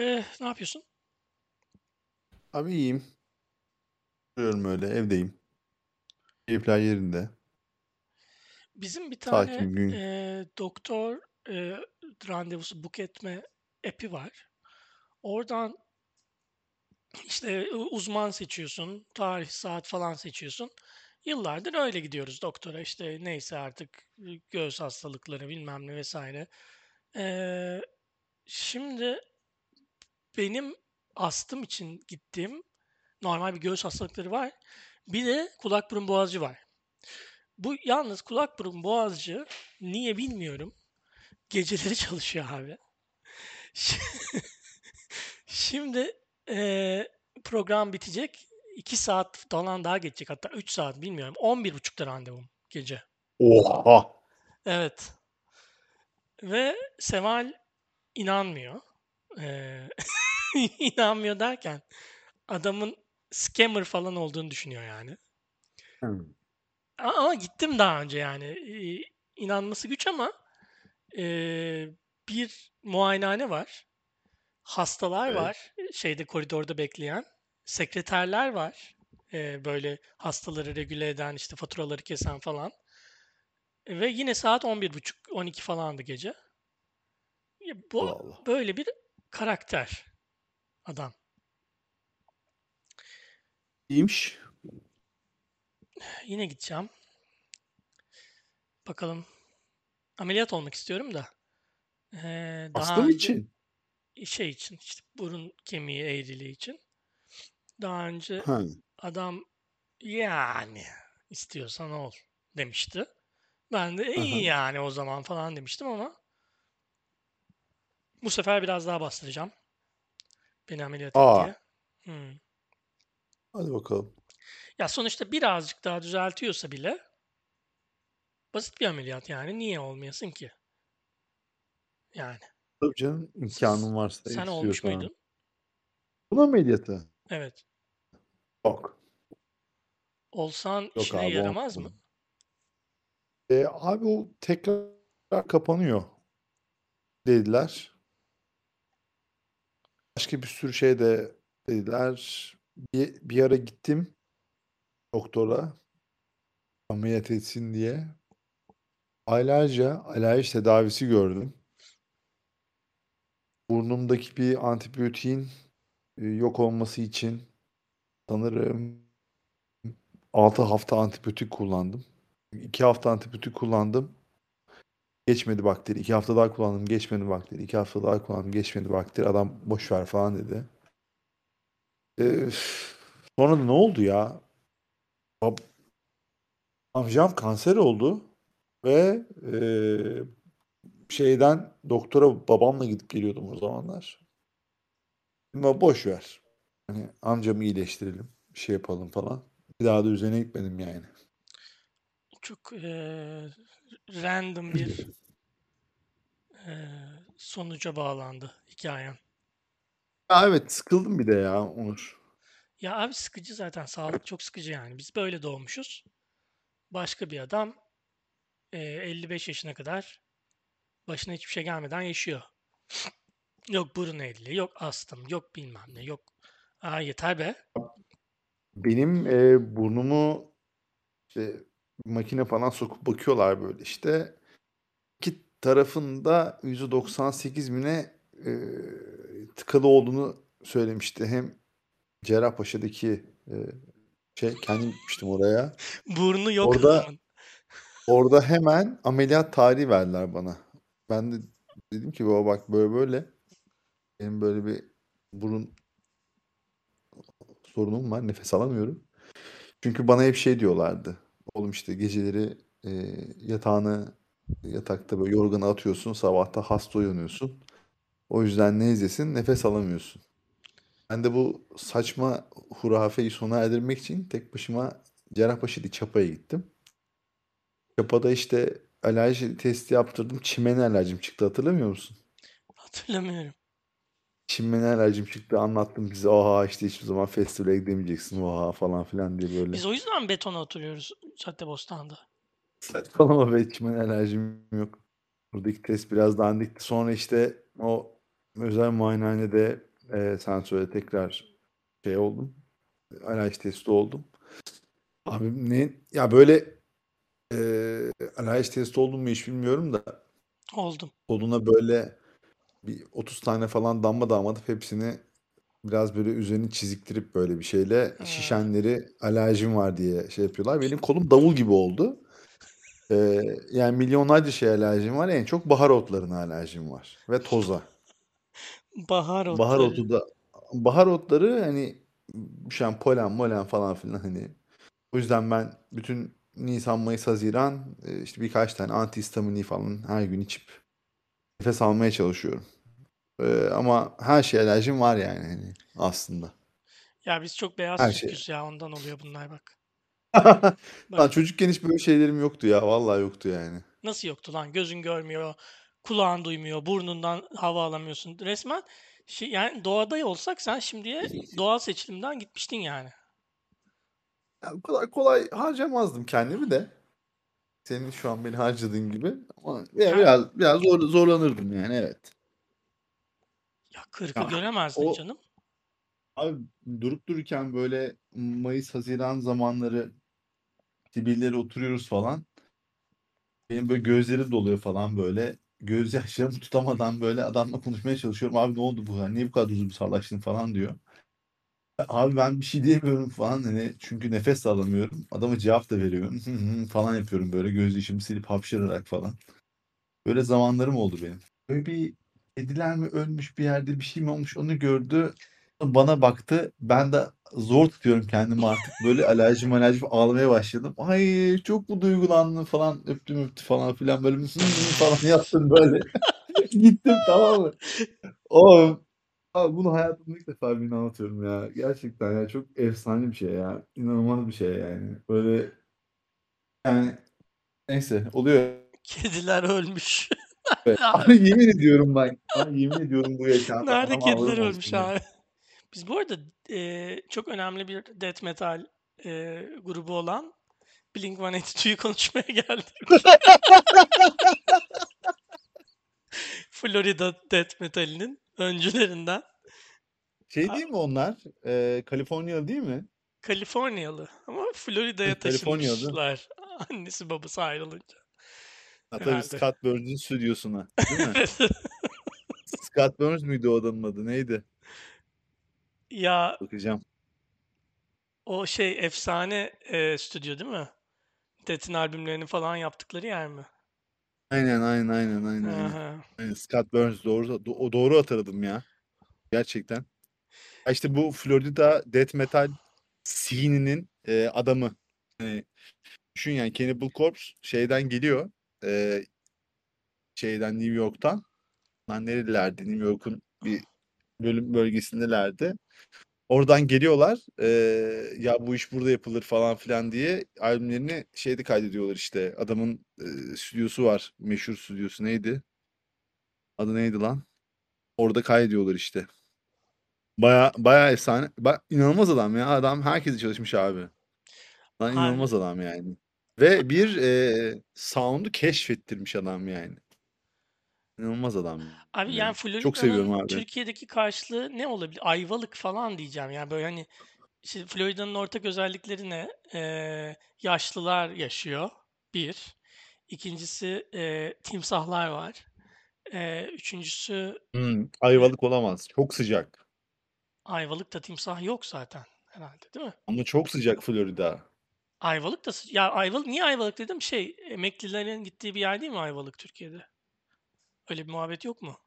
Eee, ne yapıyorsun? Abi iyiyim. Duruyorum öyle evdeyim. Keyifler yerinde. Bizim bir tane Sakin gün. eee, doktor eee, randevusu book etme app'i var. Oradan işte uzman seçiyorsun, tarih, saat falan seçiyorsun. Yıllardır öyle gidiyoruz doktora işte neyse artık göğüs hastalıkları bilmem ne vesaire. Eee, şimdi benim astım için gittiğim normal bir göğüs hastalıkları var. Bir de kulak burun boğazcı var. Bu yalnız kulak burun boğazcı niye bilmiyorum. Geceleri çalışıyor abi. Şimdi eee, program bitecek. 2 saat falan daha geçecek. Hatta 3 saat bilmiyorum. 11.30'da randevum gece. Oha. Evet. Ve Seval inanmıyor. Eee, inanmıyor derken adamın scammer falan olduğunu düşünüyor yani. Hmm. Ama gittim daha önce yani. İnanması güç ama eee, bir muayenehane var. Hastalar Evet. var şeyde koridorda bekleyen. Sekreterler var. Eee, böyle hastaları regüle eden, işte faturaları kesen falan. Ve yine saat 11.30-12 falandı gece. Ya Allah bu Allah. böyle bir karakter adam. İyiymiş. Yine gideceğim. Bakalım. Ameliyat olmak istiyorum da. Eee, daha önce için? şey için işte burun kemiği eğriliği için. Daha önce Ha. adam yani istiyorsan ol demişti. Ben de Aha. iyi yani o zaman falan demiştim ama bu sefer biraz daha bastıracağım. Beni ameliyat et Aa. diye. Hmm. Hadi bakalım. Ya sonuçta birazcık daha düzeltiyorsa bile basit bir ameliyat yani. Niye olmayasın ki? Yani. Tabii canım imkanın varsa Sen olmuş istiyorsan. muydun? Buna ameliyatı? Evet. Yok. Olsan Yok işine abi yaramaz mı? E, abi o tekrar kapanıyor dediler. Başka bir sürü şey de dediler. Bir, bir ara gittim doktora ameliyat etsin diye. Aylarca alerji tedavisi gördüm. Burnumdaki bir antibiyotiğin e, yok olması için sanırım 6 hafta antibiyotik kullandım. 2 hafta antibiyotik kullandım. Geçmedi bakteri. 2 hafta daha kullandım. Geçmedi bakteri. 2 hafta daha kullandım. Geçmedi bakteri. Adam boş ver falan dedi. Ee, sonra da ne oldu ya? Bab- Amcam kanser oldu ve e, şeyden doktora babamla gidip geliyordum o zamanlar. Ama boş ver. Hani amcamı iyileştirelim. Bir şey yapalım falan. Bir daha da üzerine gitmedim yani. Çok eee, random bir eee, sonuca bağlandı hikayen. Ya evet sıkıldım bir de ya Onur. Ya abi sıkıcı zaten. Sağlık çok sıkıcı yani. Biz böyle doğmuşuz. Başka bir adam eee, 55 yaşına kadar başına hiçbir şey gelmeden yaşıyor. Yok burun eğriliği, yok astım, yok bilmem ne, yok. Aa yeter be. Benim e, burnumu işte makine falan sokup bakıyorlar böyle işte. İki tarafında %98 bine e, tıkalı olduğunu söylemişti. Hem Cerrahpaşa'daki e, şey kendim gitmiştim oraya. Burnu yok Orada orada hemen ameliyat tarihi verdiler bana. Ben de dedim ki baba bak böyle böyle benim böyle bir burun sorunum var. Nefes alamıyorum. Çünkü bana hep şey diyorlardı. Oğlum işte geceleri e, yatağını yatakta böyle yorganı atıyorsun. Sabahta hasta uyanıyorsun. O yüzden ne izlesin nefes alamıyorsun. Ben de bu saçma hurafeyi sona erdirmek için tek başıma Cerrahpaşa'da Çapa'ya gittim. Çapa'da işte alerji testi yaptırdım. Çimene alerjim çıktı hatırlamıyor musun? Hatırlamıyorum. Çimene alerjim çıktı anlattım bize. Oha işte hiçbir zaman festivale gidemeyeceksin. Oha falan filan diye böyle. Biz o yüzden betona oturuyoruz Caddebostan'da. Saçmalama be çimene alerjim yok. Buradaki test biraz dandikti. Sonra işte o özel muayenehanede Eee, sen söyle tekrar şey oldum. Alerji testi oldum. Abi ne ya böyle eee alerji testi oldum mu hiç bilmiyorum da Oldum. koluna böyle bir 30 tane falan damla damlatıp hepsini biraz böyle üzerini çiziktirip böyle bir şeyle Ha. şişenleri alerjim var diye şey yapıyorlar. Benim kolum davul gibi oldu. Eee, yani milyonlarca şeye alerjim var. En çok bahar otlarına alerjim var ve toza. Bahar Bahar otları. otu da bahar otları hani şu polen molen falan filan hani. O yüzden ben bütün nisan, mayıs, haziran eee, işte birkaç tane antihistaminik falan her gün içip nefes almaya çalışıyorum. Eee, ama her şeye alerjim var yani hani aslında. Ya biz çok beyaz Her. Türk'üz ya ondan oluyor bunlar bak. Lan Bak çocukken hiç böyle şeylerim yoktu ya. Vallahi yoktu yani. nasıl yoktu lan? Gözün görmüyor, kulağın duymuyor, burnundan hava alamıyorsun. Resmen şey, yani doğada olsak sen şimdiye doğal seçilimden gitmiştin yani. Ya bu kadar kolay harcamazdım kendimi de. Senin şu an beni harcadığın gibi. Ama ya biraz biraz zor, zorlanırdım yani evet. ya 40'ı Ya göremezdin o canım. abi durup dururken böyle Mayıs, Haziran zamanları Sibirlere oturuyoruz falan. Benim böyle gözlerim doluyor falan böyle. Gözyaşlarımı tutamadan böyle adamla konuşmaya çalışıyorum. Abi ne oldu bu? Niye bu kadar duygusallaştın falan diyor. Abi ben bir şey diyemiyorum falan hani çünkü nefes alamıyorum. Adama cevap da veriyorum. Falan yapıyorum böyle göz yaşımı silip hapşırarak falan. Böyle zamanlarım oldu benim. Böyle bir kediler mi ölmüş bir yerde bir şey mi olmuş onu gördü. Bana baktı. Ben de zor tutuyorum kendimi artık. Böyle alerjim alerjim ağlamaya başladım. Ay çok mu duygulandım falan öptüm öptü falan filan böyle hı falan yaptım böyle. Gittim tamam mı? Oğlum Abi bunu hayatımda ilk defa birine anlatıyorum ya. Gerçekten ya çok efsane bir şey ya. İnanılmaz bir şey yani. Böyle yani neyse oluyor. Kediler ölmüş. Evet. Abi, yemin ediyorum bak. Abi yemin ediyorum bu yaşandı. Nerede Anam kediler ölmüş ya. abi? Biz bu arada eee, çok önemli bir death metal eee, grubu olan Blink-182'yi konuşmaya geldik. Florida death metalinin öncülerinden. Şey değil mi onlar? Ee, Kaliforniyalı değil mi? Kaliforniyalı ama Florida'ya taşınmışlar. Annesi babası ayrılınca Ha, tabii herhalde. Scott Burns'ün stüdyosuna. Değil mi? Scott Burns müydü o adamın adı? Neydi? Ya Bakacağım. o şey efsane eee, stüdyo değil mi? Death'in albümlerini falan yaptıkları yer mi? Aynen aynen aynen aynen aynen. Aha. Aynen, Scott Burns doğru do- o doğru hatırladım ya. Gerçekten. Ya işte bu Florida death metal scene'inin e, adamı. Hani düşün yani Cannibal Corpse şeyden geliyor. E, şeyden New York'tan. Lan nerelerdi? New York'un bir bölüm bölgesindelerdi. Oradan geliyorlar. e, ya bu iş burada yapılır falan filan diye albümlerini şeyde kaydediyorlar işte. Adamın e, stüdyosu var. Meşhur stüdyosu neydi? Adı neydi lan? Orada kaydediyorlar işte. Baya baya efsane. Ba inanılmaz adam ya. Adam herkesi çalışmış abi. Lan Abi inanılmaz adam yani. Ve bir eee sound'u keşfettirmiş adam yani. İnanılmaz adam Abi yani yani. Çok Florida'nın seviyorum abi. Türkiye'deki karşılığı ne olabilir? Ayvalık falan diyeceğim. Yani böyle hani işte Florida'nın ortak özellikleri ne? Eee, yaşlılar yaşıyor. Bir. İkincisi eee, timsahlar var. Eee, üçüncüsü Hımm. eee, Ayvalık olamaz. Çok sıcak. Ayvalık'ta timsah yok zaten herhalde değil mi? Ama çok sıcak Florida. Ayvalık da sı- ya Ayvalık niye Ayvalık dedim? Şey emeklilerin gittiği bir yer değil mi Ayvalık Türkiye'de? Öyle bir muhabbet yok mu?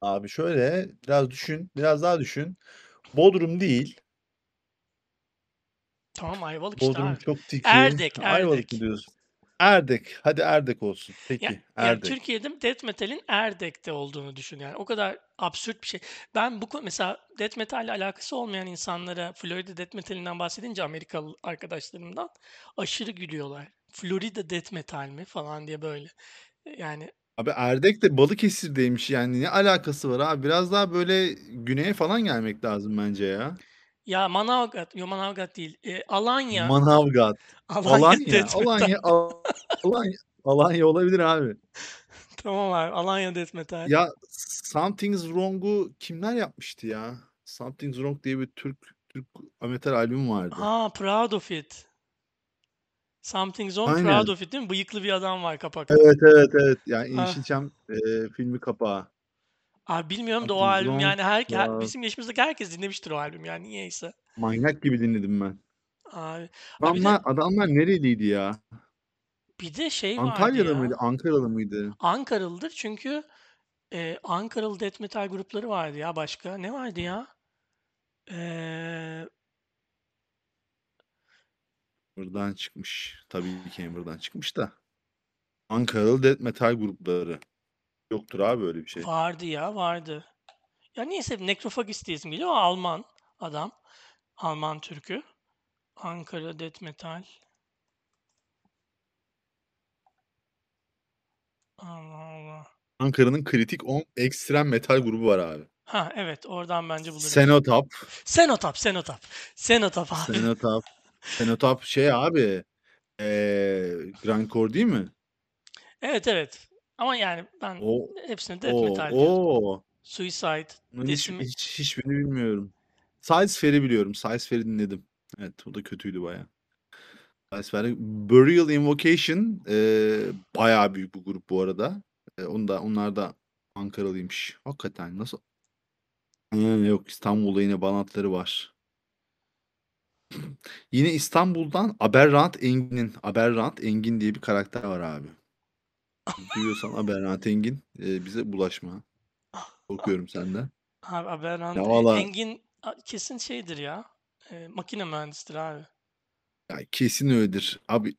Abi şöyle biraz düşün, biraz daha düşün. Bodrum değil. Tamam Ayvalık işte Bodrum abi. çok tiki. Erdek, Ayvalık mı Erdek. diyorsun? Erdek. Hadi Erdek olsun. Ya, Peki yani Erdek. Türkiye'de death metal'in Erdek'te olduğunu düşün yani. O kadar absürt bir şey. Ben bu mesela death metal'le alakası olmayan insanlara Florida death metal'inden bahsedince Amerikalı arkadaşlarımdan aşırı gülüyorlar. Florida death metal mi falan diye böyle. Yani Abi Erdek de Balıkesir'deymiş yani ne alakası var abi? Biraz daha böyle güneye falan gelmek lazım bence ya. ya Manavgat, yo Manavgat değil. E, Alanya, Manavgat, Alanya Alanya, death metal. Alanya, Alanya, Alanya olabilir abi. Tamam abi, Alanya death metal. Ya Something's Wrong'u kimler yapmıştı ya? Something's Wrong diye bir Türk Türk metal albüm vardı. Ha, Proud of It. Something's Proud Aynen. of It değil mi? Bıyıklı bir adam var kapakta. Evet, evet, evet. Yani Ha. Yeşilçam, eee, filmi kapağı. Abi bilmiyorum da o Something's albüm yani her, her Proud bizim yaşımızdaki herkes dinlemiştir o albüm yani niyeyse. Manyak gibi dinledim ben. Abi, abi bir de Adamlar adamlar nereliydi ya? bir de şey vardı Antalya'da ya. mıydı? Ankaralı mıydı? Ankaralıdır çünkü e, Ankaralı death metal grupları vardı ya başka. Ne vardı ya? Eee Buradan çıkmış. Tabii ki Hammer'dan çıkmış da. Ankaralı death metal grupları. Yoktur abi öyle bir şey. vardı ya vardı. Ya neyse Necrophagist diyesim geliyor. O Alman adam. Alman Türk'ü. Ankara death metal. Allah Allah. Ankara'nın Kritik 10 ekstrem metal grubu var abi. Ha evet oradan bence buluruz. Senotap. Senotap, Senotap. Senotap abi. Senotap. Senotap şey abi. Eee Grindcore değil mi? Evet evet. Ama yani ben O hepsine death o metal diyorum. o. Suicide, hiç, Decim hiç hiçbirini bilmiyorum. Size Fair'i biliyorum. Size Fair'i dinledim. Evet o da kötüydü baya. Size Fair. Burial Invocation eee bayağı büyük bu grup bu arada. Eee, onu da onlar da Ankaralıymış. Hakikaten nasıl? Ha, yok İstanbul'da yine Banatları var. Yine İstanbul'dan Aberrant Engin'in Aberrant Engin diye bir karakter var abi. Duyuyorsan Aberrant Engin eee, bize bulaşma. Korkuyorum senden. Abi Aberrant Ya E- valla Engin kesin şeydir ya. E, makine mühendisidir abi. ya kesin öyledir. Abi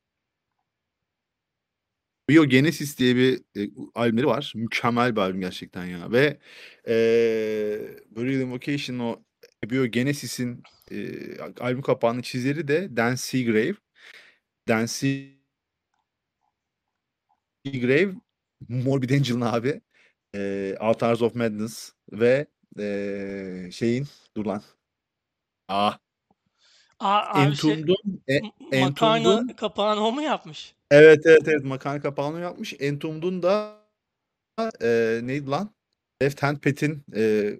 Biogenesis diye bir e, albümleri var. Mükemmel bir albüm gerçekten ya. Ve eee Burial Invocation o Biogenesis'in eee albüm kapağının çizeri de Dan Seagrave. Dan Seagrave Morbid Angel'ın abi. Eee Altars of Madness ve eee şeyin dur lan. Ah. Aa, abi şey Entombed'un e, makarna Entombed'un kapağını o mu yapmış? Evet evet evet makarna kapağını yapmış. Entombed'un da eee neydi lan? Left Hand Pet'in eee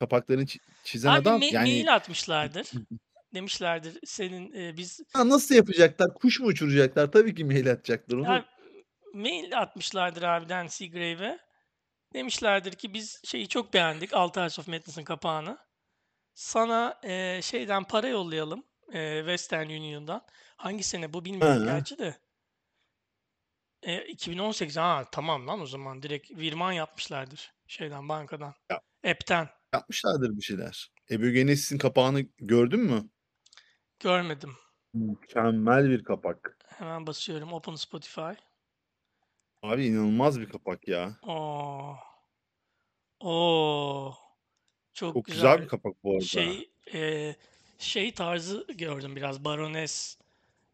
kapaklarını çi- çizen Abi adam me- yani mail atmışlardır. Demişlerdir senin e, biz Ha, nasıl yapacaklar? Kuş mu uçuracaklar? Tabii ki mail atacaklar onu. ya, mail atmışlardır abi Dan Seagrave'e. Demişlerdir ki biz şeyi çok beğendik Altars of Madness'ın kapağını. Sana e, şeyden para yollayalım. e, Western Union'dan. Hangi sene bu bilmiyorum Ha. gerçi de. E, 2018 ha tamam lan o zaman direkt virman yapmışlardır şeyden bankadan. Ya, App'ten. Yapmışlardır bir şeyler. Ebiogenesis'in kapağını gördün mü? Görmedim. Mükemmel bir kapak. Hemen basıyorum Open Spotify. Abi inanılmaz bir kapak ya. Oo. Oo. Çok Çok güzel bir güzel. kapak bu arada. Şey e, şey tarzı gördüm biraz. Baroness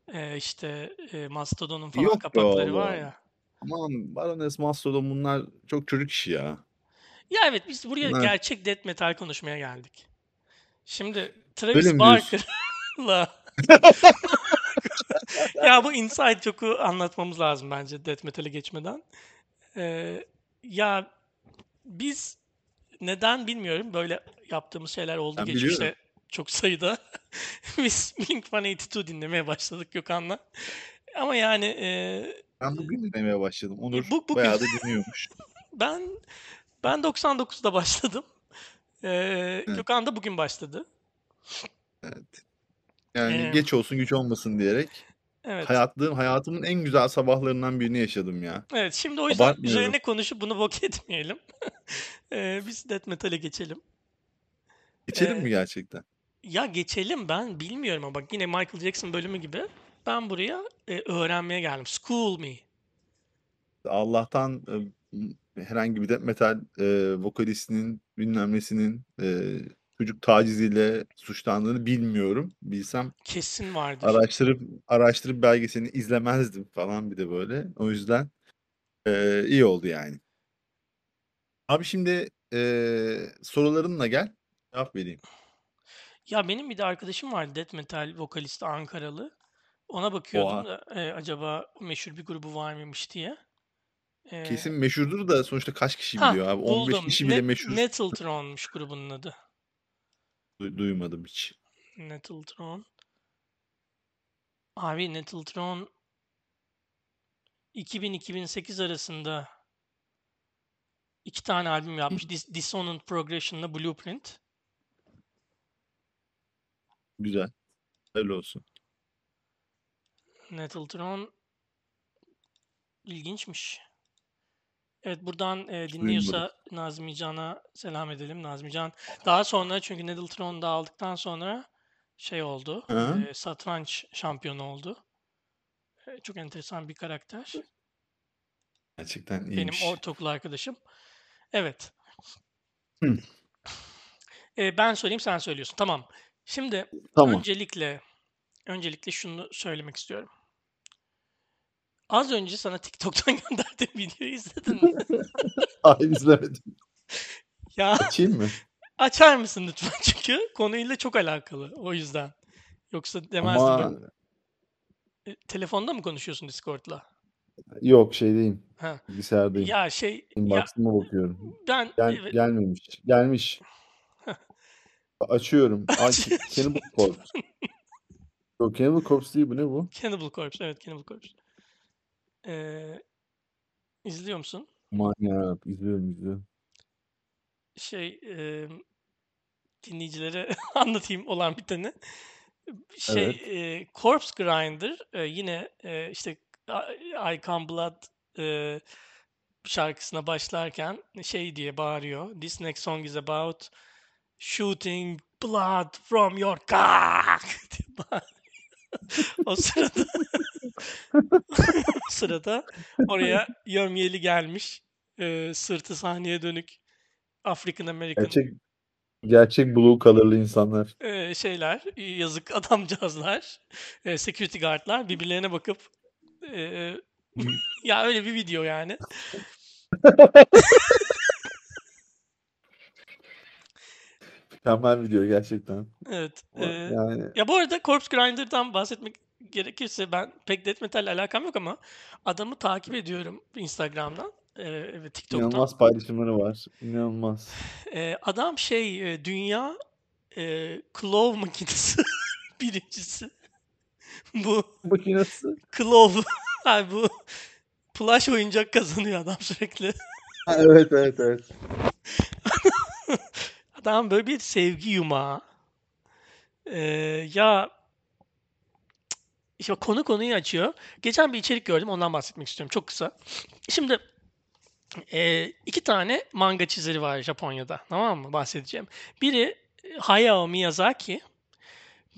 e, işte e, Mastodon'un falan Yok be kapakları var ya. Aman Baroness Mastodon bunlar çok çocuk işi ya. Ya evet biz buraya Bunlar gerçek death metal konuşmaya geldik. Şimdi Travis? Barker'la ya bu Inside Joke'u anlatmamız lazım bence death metal'e geçmeden. Ee, ya biz neden bilmiyorum böyle yaptığımız şeyler oldu Ben geçmişte biliyorum. çok sayıda. biz Blink-182 dinlemeye başladık Gökhan'la. Ama yani e, Ben bugün dinlemeye başladım. Onur bu, bugün bayağı da dinliyormuş. ben ben 99'da başladım. Ee, Evet. Gökhan da bugün başladı. Evet. Yani Ee, geç olsun güç olmasın diyerek evet. hayatım, hayatımın en güzel sabahlarından birini yaşadım ya. Evet şimdi o yüzden üzerine konuşup bunu bok etmeyelim. Ee, biz death metal'e geçelim. Geçelim Ee, mi gerçekten? ya geçelim ben bilmiyorum ama bak yine Michael Jackson bölümü gibi ben buraya e, öğrenmeye geldim. School me. Allah'tan e, herhangi bir death metal e, vokalistinin bilmem nesinin e, çocuk taciziyle suçlandığını bilmiyorum. Bilsem Kesin vardır. araştırıp araştırıp belgeselini izlemezdim falan bir de böyle. O yüzden e, iyi oldu yani. Abi şimdi e, sorularınla gel. Cevap vereyim. Ya benim bir de arkadaşım vardı death metal vokalisti Ankaralı. Ona bakıyordum Oha. da e, acaba meşhur bir grubu var mıymış diye. Ee, Kesin meşhurdur da sonuçta kaç kişi ha biliyor abi? 15 buldum. kişi bile Ne, meşhur. Nettletron'muş grubunun adı. Du- duymadım hiç. Nettletron. Abi Nettletron 2000-2008 arasında iki tane albüm yapmış. Dis- Dissonant Progression'la Blueprint. Güzel. Öyle olsun. Nettletron ilginçmiş. Evet buradan e, dinliyorsa Nazmi Can'a selam edelim. Nazmi Can daha sonra çünkü Nettletron'u da aldıktan sonra şey oldu. Hı. e, satranç şampiyonu oldu. E, çok enteresan bir karakter. Gerçekten Benim iyiymiş. ortaokul arkadaşım. Evet. Hı. E, ben söyleyeyim sen söylüyorsun. Tamam. Şimdi Tamam. öncelikle öncelikle şunu söylemek istiyorum. Az önce sana TikTok'tan gönderdiğim videoyu izledin mi? Hayır izlemedim. ya Açayım mı? açar mısın lütfen? Çünkü konuyla çok alakalı. O yüzden. Yoksa demezdim Ama ben. E, telefonda mı konuşuyorsun Discord'la? yok şeydeyim. Ha. Bilgisayardayım. Ya şey Inbox'ıma bakıyorum. ben Gel, evet, gelmemiş. Gelmiş. Açıyorum. Ay, Cannibal Corpse. Yok Cannibal Corpse değil bu ne bu? Cannibal Corpse. Evet Cannibal Corpse. Ee, izliyor musun? Manyak. İzliyorum izliyorum. Şey e, dinleyicilere anlatayım olan biteni. Şey Evet. e, Corpse Grinder e, yine e, işte I I Come Blood e, şarkısına başlarken şey diye bağırıyor. This next song is about shooting blood from your cock diye bağırıyor. o sırada sırada oraya Yömyeli gelmiş. E, sırtı sahneye dönük African American Gerçek gerçek blue color'lı insanlar. e, şeyler, yazık adamcağızlar, e, security guardlar birbirlerine bakıp e, ya öyle bir video yani. Mükemmel video gerçekten. Evet. E, Yani ya bu arada Corpse Grinder'dan bahsetmek gerekirse ben pek death metal alakam yok ama adamı takip ediyorum Instagram'dan e, ve TikTok'tan. inanılmaz paylaşımları var. İnanılmaz. E, adam şey e, dünya e, claw makinesi birincisi. bu Makinesi. claw yani bu plush oyuncak kazanıyor adam sürekli. Ha, evet evet evet. Adam böyle bir sevgi yumağı. Ee, ya işte konu konuyu açıyor. Geçen bir içerik gördüm ondan bahsetmek istiyorum çok kısa. Şimdi e, iki tane manga çizeri var Japonya'da tamam mı bahsedeceğim. Biri Hayao Miyazaki,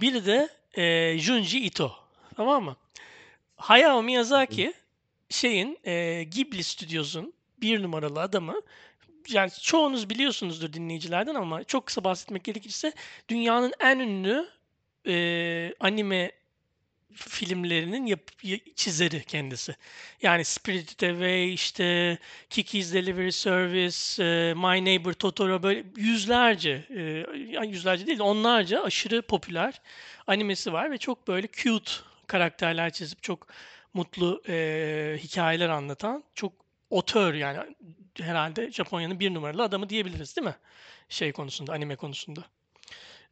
biri de e, Junji Ito tamam mı? Hayao Miyazaki şeyin e, Ghibli Studios'un bir numaralı adamı. Yani çoğunuz biliyorsunuzdur dinleyicilerden ama çok kısa bahsetmek gerekirse dünyanın en ünlü e, anime filmlerinin yap, çizeri kendisi. Yani Spirited Away, işte Kiki's Delivery Service, e, My Neighbor Totoro böyle yüzlerce, e, yüzlerce değil de onlarca aşırı popüler animesi var ve çok böyle cute karakterler çizip çok mutlu e, hikayeler anlatan çok otör yani herhalde Japonya'nın bir numaralı adamı diyebiliriz değil mi? Şey konusunda, anime konusunda.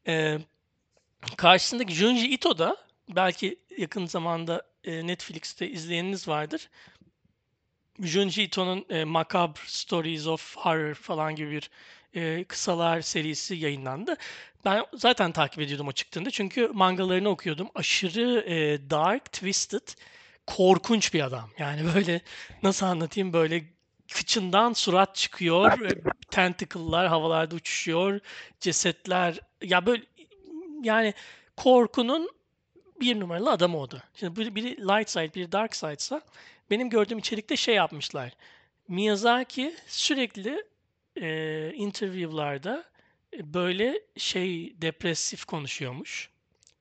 E, karşısındaki Junji Ito da belki yakın zamanda e, Netflix'te izleyeniniz vardır. Junji Ito'nun e, Macabre Stories of Horror falan gibi bir e, kısalar serisi yayınlandı. Ben zaten takip ediyordum o çıktığında çünkü mangalarını okuyordum. Aşırı e, dark, twisted, korkunç bir adam. Yani böyle nasıl anlatayım böyle kıçından surat çıkıyor, tentacle'lar havalarda uçuşuyor, cesetler ya böyle yani korkunun bir numaralı adamı o da. Şimdi biri, light side, biri dark side ise benim gördüğüm içerikte şey yapmışlar. Miyazaki sürekli e, interview'larda e, böyle şey depresif konuşuyormuş.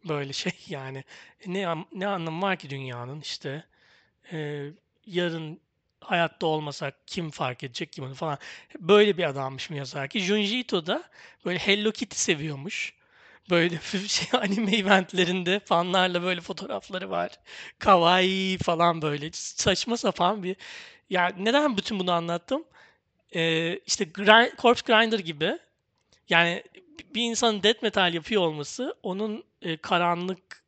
Böyle şey yani ne ne anlamı var ki dünyanın işte e, yarın hayatta olmasak kim fark edecek ki falan. Böyle bir adammış Miyazaki. Junji Ito da böyle Hello Kitty seviyormuş. Böyle şey anime eventlerinde fanlarla böyle fotoğrafları var. Kawaii falan böyle saçma sapan bir ya neden bütün bunu anlattım? Ee, işte Grind, Corpse Grinder gibi yani bir insanın death metal yapıyor olması onun e, karanlık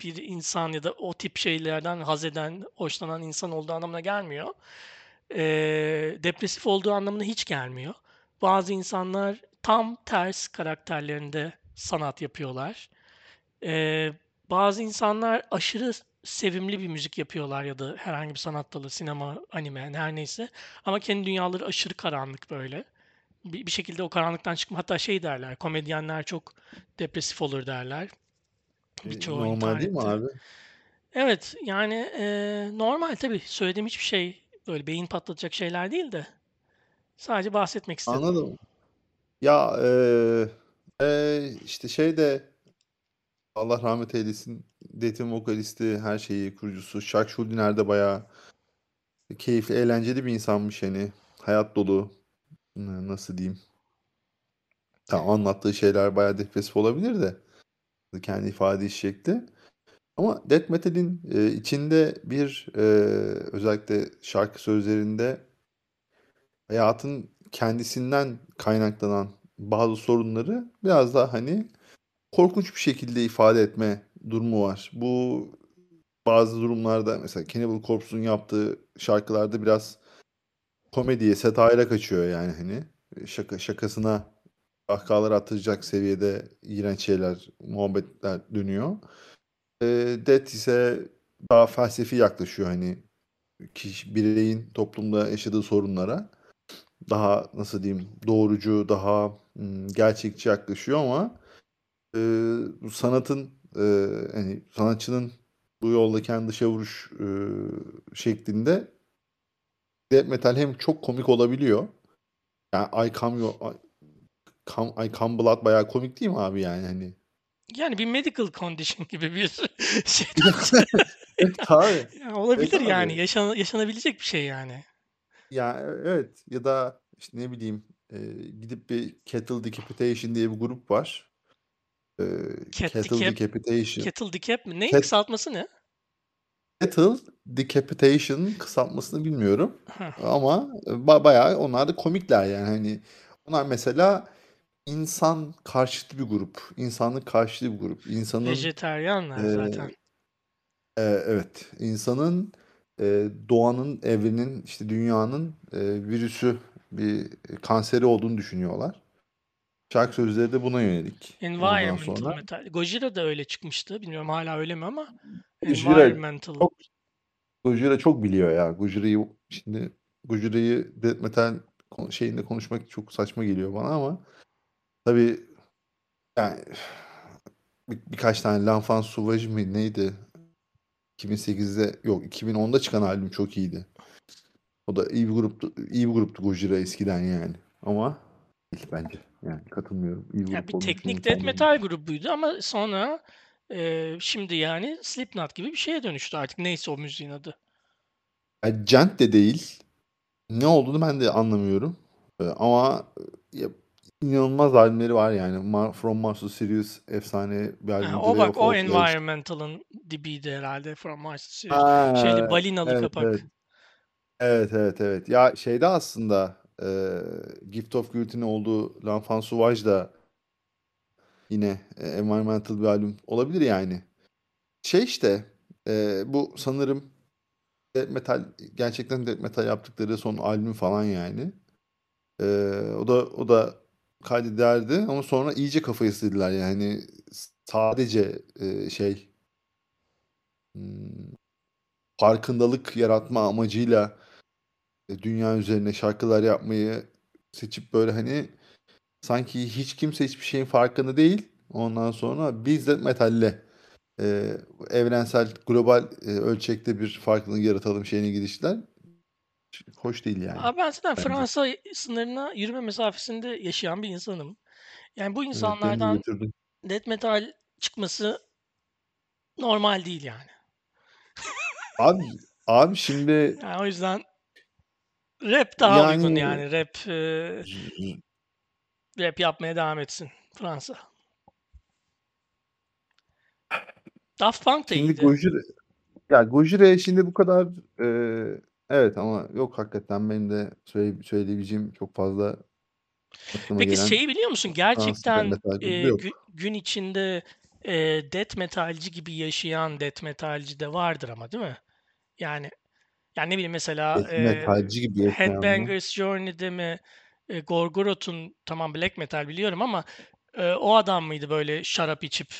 bir insan ya da o tip şeylerden haz eden, hoşlanan insan olduğu anlamına gelmiyor. E, depresif olduğu anlamına hiç gelmiyor. Bazı insanlar tam ters karakterlerinde sanat yapıyorlar. E, bazı insanlar aşırı sevimli bir müzik yapıyorlar ya da herhangi bir sanat dalı, sinema, anime her neyse. Ama kendi dünyaları aşırı karanlık böyle. Bir, bir şekilde o karanlıktan çıkma hatta şey derler komedyenler çok depresif olur derler. E, Birçoğu normal değil mi internette. abi? Evet yani e, normal tabii söylediğim hiçbir şey böyle beyin patlatacak şeyler değil de sadece bahsetmek istedim. Anladım. Ya e, e, işte şey de Allah rahmet eylesin. Death'in vokalisti her şeyi kurucusu. Chuck Schuldiner de bayağı keyifli eğlenceli bir insanmış hani hayat dolu. Nasıl diyeyim? Tamam, anlattığı şeyler bayağı depresif olabilir de. Kendi ifade şekli. Ama death metal'in e, içinde bir e, özellikle şarkı sözlerinde hayatın kendisinden kaynaklanan bazı sorunları biraz daha hani korkunç bir şekilde ifade etme durumu var. Bu bazı durumlarda mesela Cannibal Corpse'un yaptığı şarkılarda biraz komediye, satire kaçıyor yani hani şaka şakasına kahkahalar attıracak seviyede iğrenç şeyler, muhabbetler dönüyor. E, Death ise daha felsefi yaklaşıyor hani kişi, bireyin toplumda yaşadığı sorunlara. Daha nasıl diyeyim doğrucu, daha gerçekçi yaklaşıyor ama e, bu sanatın e, hani sanatçının bu yolda kendi dışa vuruş e, şeklinde death metal hem çok komik olabiliyor. Yani I Come Your I Come, I Come Blood bayağı komik değil mi abi yani hani? Yani bir medical condition gibi bir şey. Evet abi. Yani olabilir Evet yani abi. yaşan, yaşanabilecek bir şey yani. Ya evet ya da işte ne bileyim e, gidip bir Kettle Decapitation diye bir grup var. E, Cat Kettle decap, Decapitation. kettle decap mi? Neyin Cat- kısaltması ne? Kettle Decapitation kısaltmasını bilmiyorum. Ama ba- bayağı onlar da komikler yani hani onlar mesela insan karşıtı bir grup. insanlık karşıtı bir grup. İnsanın Vejeteryanlar e, zaten. e, evet insanın e, doğanın, evrenin, işte dünyanın e, virüsü bir kanseri olduğunu düşünüyorlar. Şarkı sözleri de buna yönelik. Environmental sonra metal. Gojira da öyle çıkmıştı. Bilmiyorum hala öyle mi ama Gojira environmental. çok Gojira çok biliyor ya. Gojira'yı şimdi Gojira'yı death metal şeyinde konuşmak çok saçma geliyor bana ama tabii yani bir, birkaç tane L'Enfant Sauvage mi neydi? 2008'de yok 2010'da çıkan albüm çok iyiydi. O da iyi bir gruptu. iyi bir gruptu Gojira eskiden yani. Ama değil bence. Yani katılmıyorum. İyi bir Ya grup bir teknik death metal grubuydu ama sonra e, şimdi yani Slipknot gibi bir şeye dönüştü artık. Neyse o müziğin adı. Yani Gent de değil. Ne olduğunu ben de anlamıyorum. Ee, ama ya, inanılmaz albümleri var yani. Mar- From Mars to Sirius efsane bir albüm. o bak o environmental'ın dibiydi herhalde From Mars to Sirius. Ha, Şeyli balinalı evet, kapak. evet. Evet evet evet. Ya şeyde aslında e, Gift of Guilty'nin olduğu L'Enfant Sauvage da yine e, environmental bir albüm olabilir yani. Şey işte e, bu sanırım death metal gerçekten death metal yaptıkları son albüm falan yani. E, o da o da kaydederdi ama sonra iyice kafayı sildiler yani sadece e, şey hmm, farkındalık yaratma amacıyla e, dünya üzerine şarkılar yapmayı seçip böyle hani sanki hiç kimse hiçbir şeyin farkında değil. Ondan sonra biz de metalle e, evrensel global e, ölçekte bir farklılık yaratalım şeyine giriştiler. Hoş değil yani. Abi ben zaten bence. Fransa sınırına yürüme mesafesinde yaşayan bir insanım. Yani bu Evet, insanlardan götürdün. death metal çıkması normal değil yani. Abi abi şimdi Yani o yüzden rap daha uygun yani yani. Rap e, rap yapmaya devam etsin Fransa. Daft Punk da şimdi. Gojira ya Gojira'ya şimdi bu kadar e, evet ama yok hakikaten benim de söyle, söyleyebileceğim çok fazla Peki şeyi biliyor musun? Gerçekten, gü gün içinde, eee, death metalci gibi yaşayan death metalci de vardır ama değil mi? Yani yani ne bileyim mesela, eee, metalci gibi? Headbangers Journey'de mi, eee, Gorgoroth'un tamam black metal biliyorum ama, eee, o adam mıydı böyle şarap içip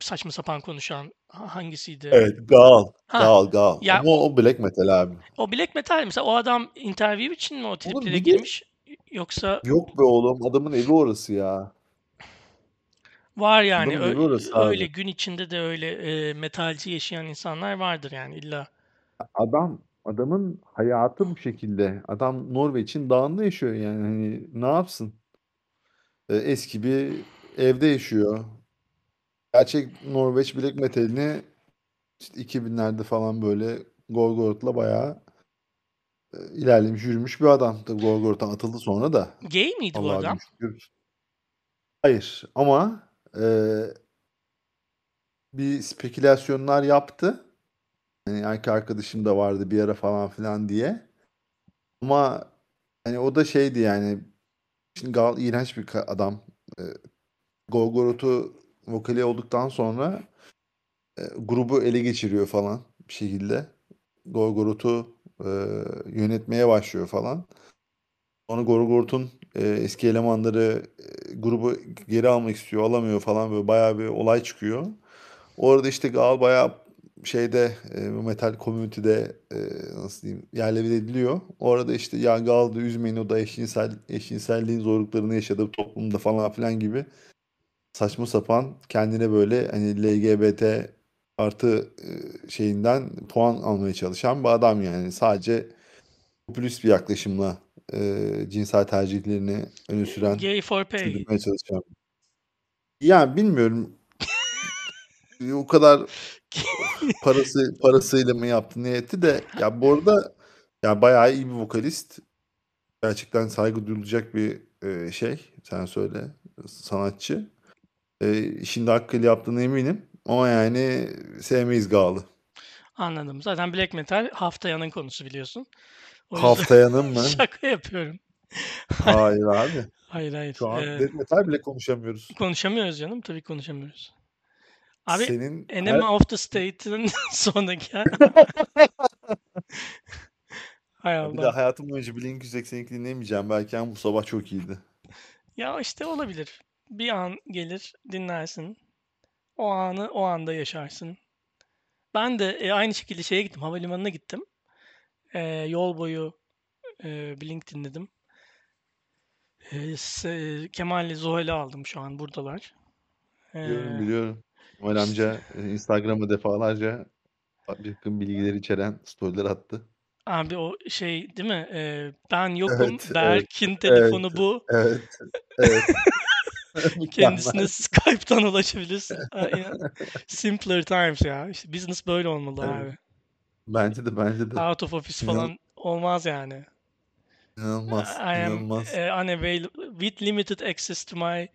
saçma sapan konuşan? Ha hangisiydi? Evet, Gaal. Hah, Gaal, Gaal. ya Ama o o black metal abi. o black metal mesela o adam interview için mi o triplere girmiş yoksa Yok be oğlum, adamın evi orası ya. Var yani ö öyle abi. gün içinde de öyle, eee, metalci yaşayan insanlar vardır yani illa. Adam adamın hayatı bu şekilde. Adam Norveç'in dağında yaşıyor yani hani ne yapsın? Eee, eski bir evde yaşıyor. Gerçek Norveç black metal'ini işte 2000'lerde falan böyle Gorgoroth'la bayağı, eee, ilerlemiş, yürümüş bir adam. Tabii Gorgoroth'tan atıldı sonra da. Gay miydi bu Allah'a bin adam? şükür. Hayır ama, eee bir spekülasyonlar yaptı. Hani erkek arkadaşım da vardı bir ara falan filan diye. Ama hani o da şeydi yani şimdi Gaal iğrenç bir adam. Eee, Gorgoroth'u vokali olduktan sonra, eee, grubu ele geçiriyor falan bir şekilde. Gorgoroth'u, eee, yönetmeye başlıyor falan. Sonra Gorgoroth'un, eee, eski elemanları, eee, grubu geri almak istiyor, alamıyor falan böyle bayağı bir olay çıkıyor. O arada işte Gaal bayağı şeyde, eee, bu metal community'de, eee, nasıl diyeyim, yerle bir ediliyor. O arada işte ya Gaal'dı üzmeyin o da eşcinsel eşcinselliğin zorluklarını yaşadı toplumda falan filan gibi saçma sapan kendine böyle hani LGBT artı, eee, şeyinden puan almaya çalışan bir adam yani. Sadece popülist bir yaklaşımla, eee, cinsel tercihlerini öne süren, Gay for pay. çalışan. Ya bilmiyorum. O kadar parası parasıyla mı yaptı, ne etti de ya bu arada ya bayağı iyi bir vokalist. Gerçekten saygı duyulacak bir, eee, şey, sen söyle, sanatçı. Eee, işinde hakkıyla yaptığına eminim ama yani sevmeyiz Gaal'ı. Anladım. Zaten black metal Haftaya'nın konusu biliyorsun. O Haftaya'nın mı? şaka yapıyorum. Hayır abi. Hayır, hayır. Şu an Eee death metal bile konuşamıyoruz. Konuşamıyoruz canım. Tabii konuşamıyoruz. Abi Senin Enemy her of the State'in sonraki Hay Ya bir Allah. hayatım boyunca Blink-182 dinlemeyeceğim belki ama bu sabah çok iyiydi. Ya işte olabilir. Bir an gelir dinlersin. O anı o anda yaşarsın. Ben de, eee, aynı şekilde şeye gittim, havalimanına gittim. Eee, yol boyu, eee, Blink dinledim. Eee, se Kemal'le Zuhal'i aldım şu an buradalar. Biliyorum, Eee biliyorum. Kemal amca, eee, Instagram'a defalarca birtakım bilgiler içeren story'ler attı. Abi o şey değil mi? Eee, ben yokum, Evet, evet, Berk'in evet, telefonu bu. evet, evet. Kendisine. Skype'tan ulaşabilirsin. Simpler times ya. İşte business böyle olmalı Evet. abi. Bence de, bence de. Out of office falan olmaz yani. İnanılmaz, I am, inanılmaz. eee, unavailable with limited access to my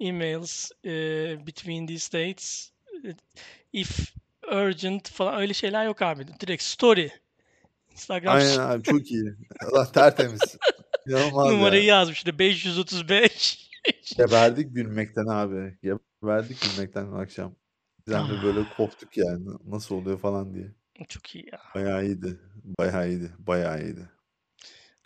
emails, eee, between these dates. If urgent falan öyle şeyler yok abi. Direkt story. Instagram Aynen abi çok iyi. Allah tertemiz. İnanılmaz numarayı ya. yazmış bir de 535. Geberdik gülmekten abi. Geberdik gülmekten akşam. Bizden de böyle Ah. koptuk yani. Nasıl oluyor falan diye. Çok iyi ya. Bayağı iyiydi. Bayağı iyiydi. Bayağı iyiydi.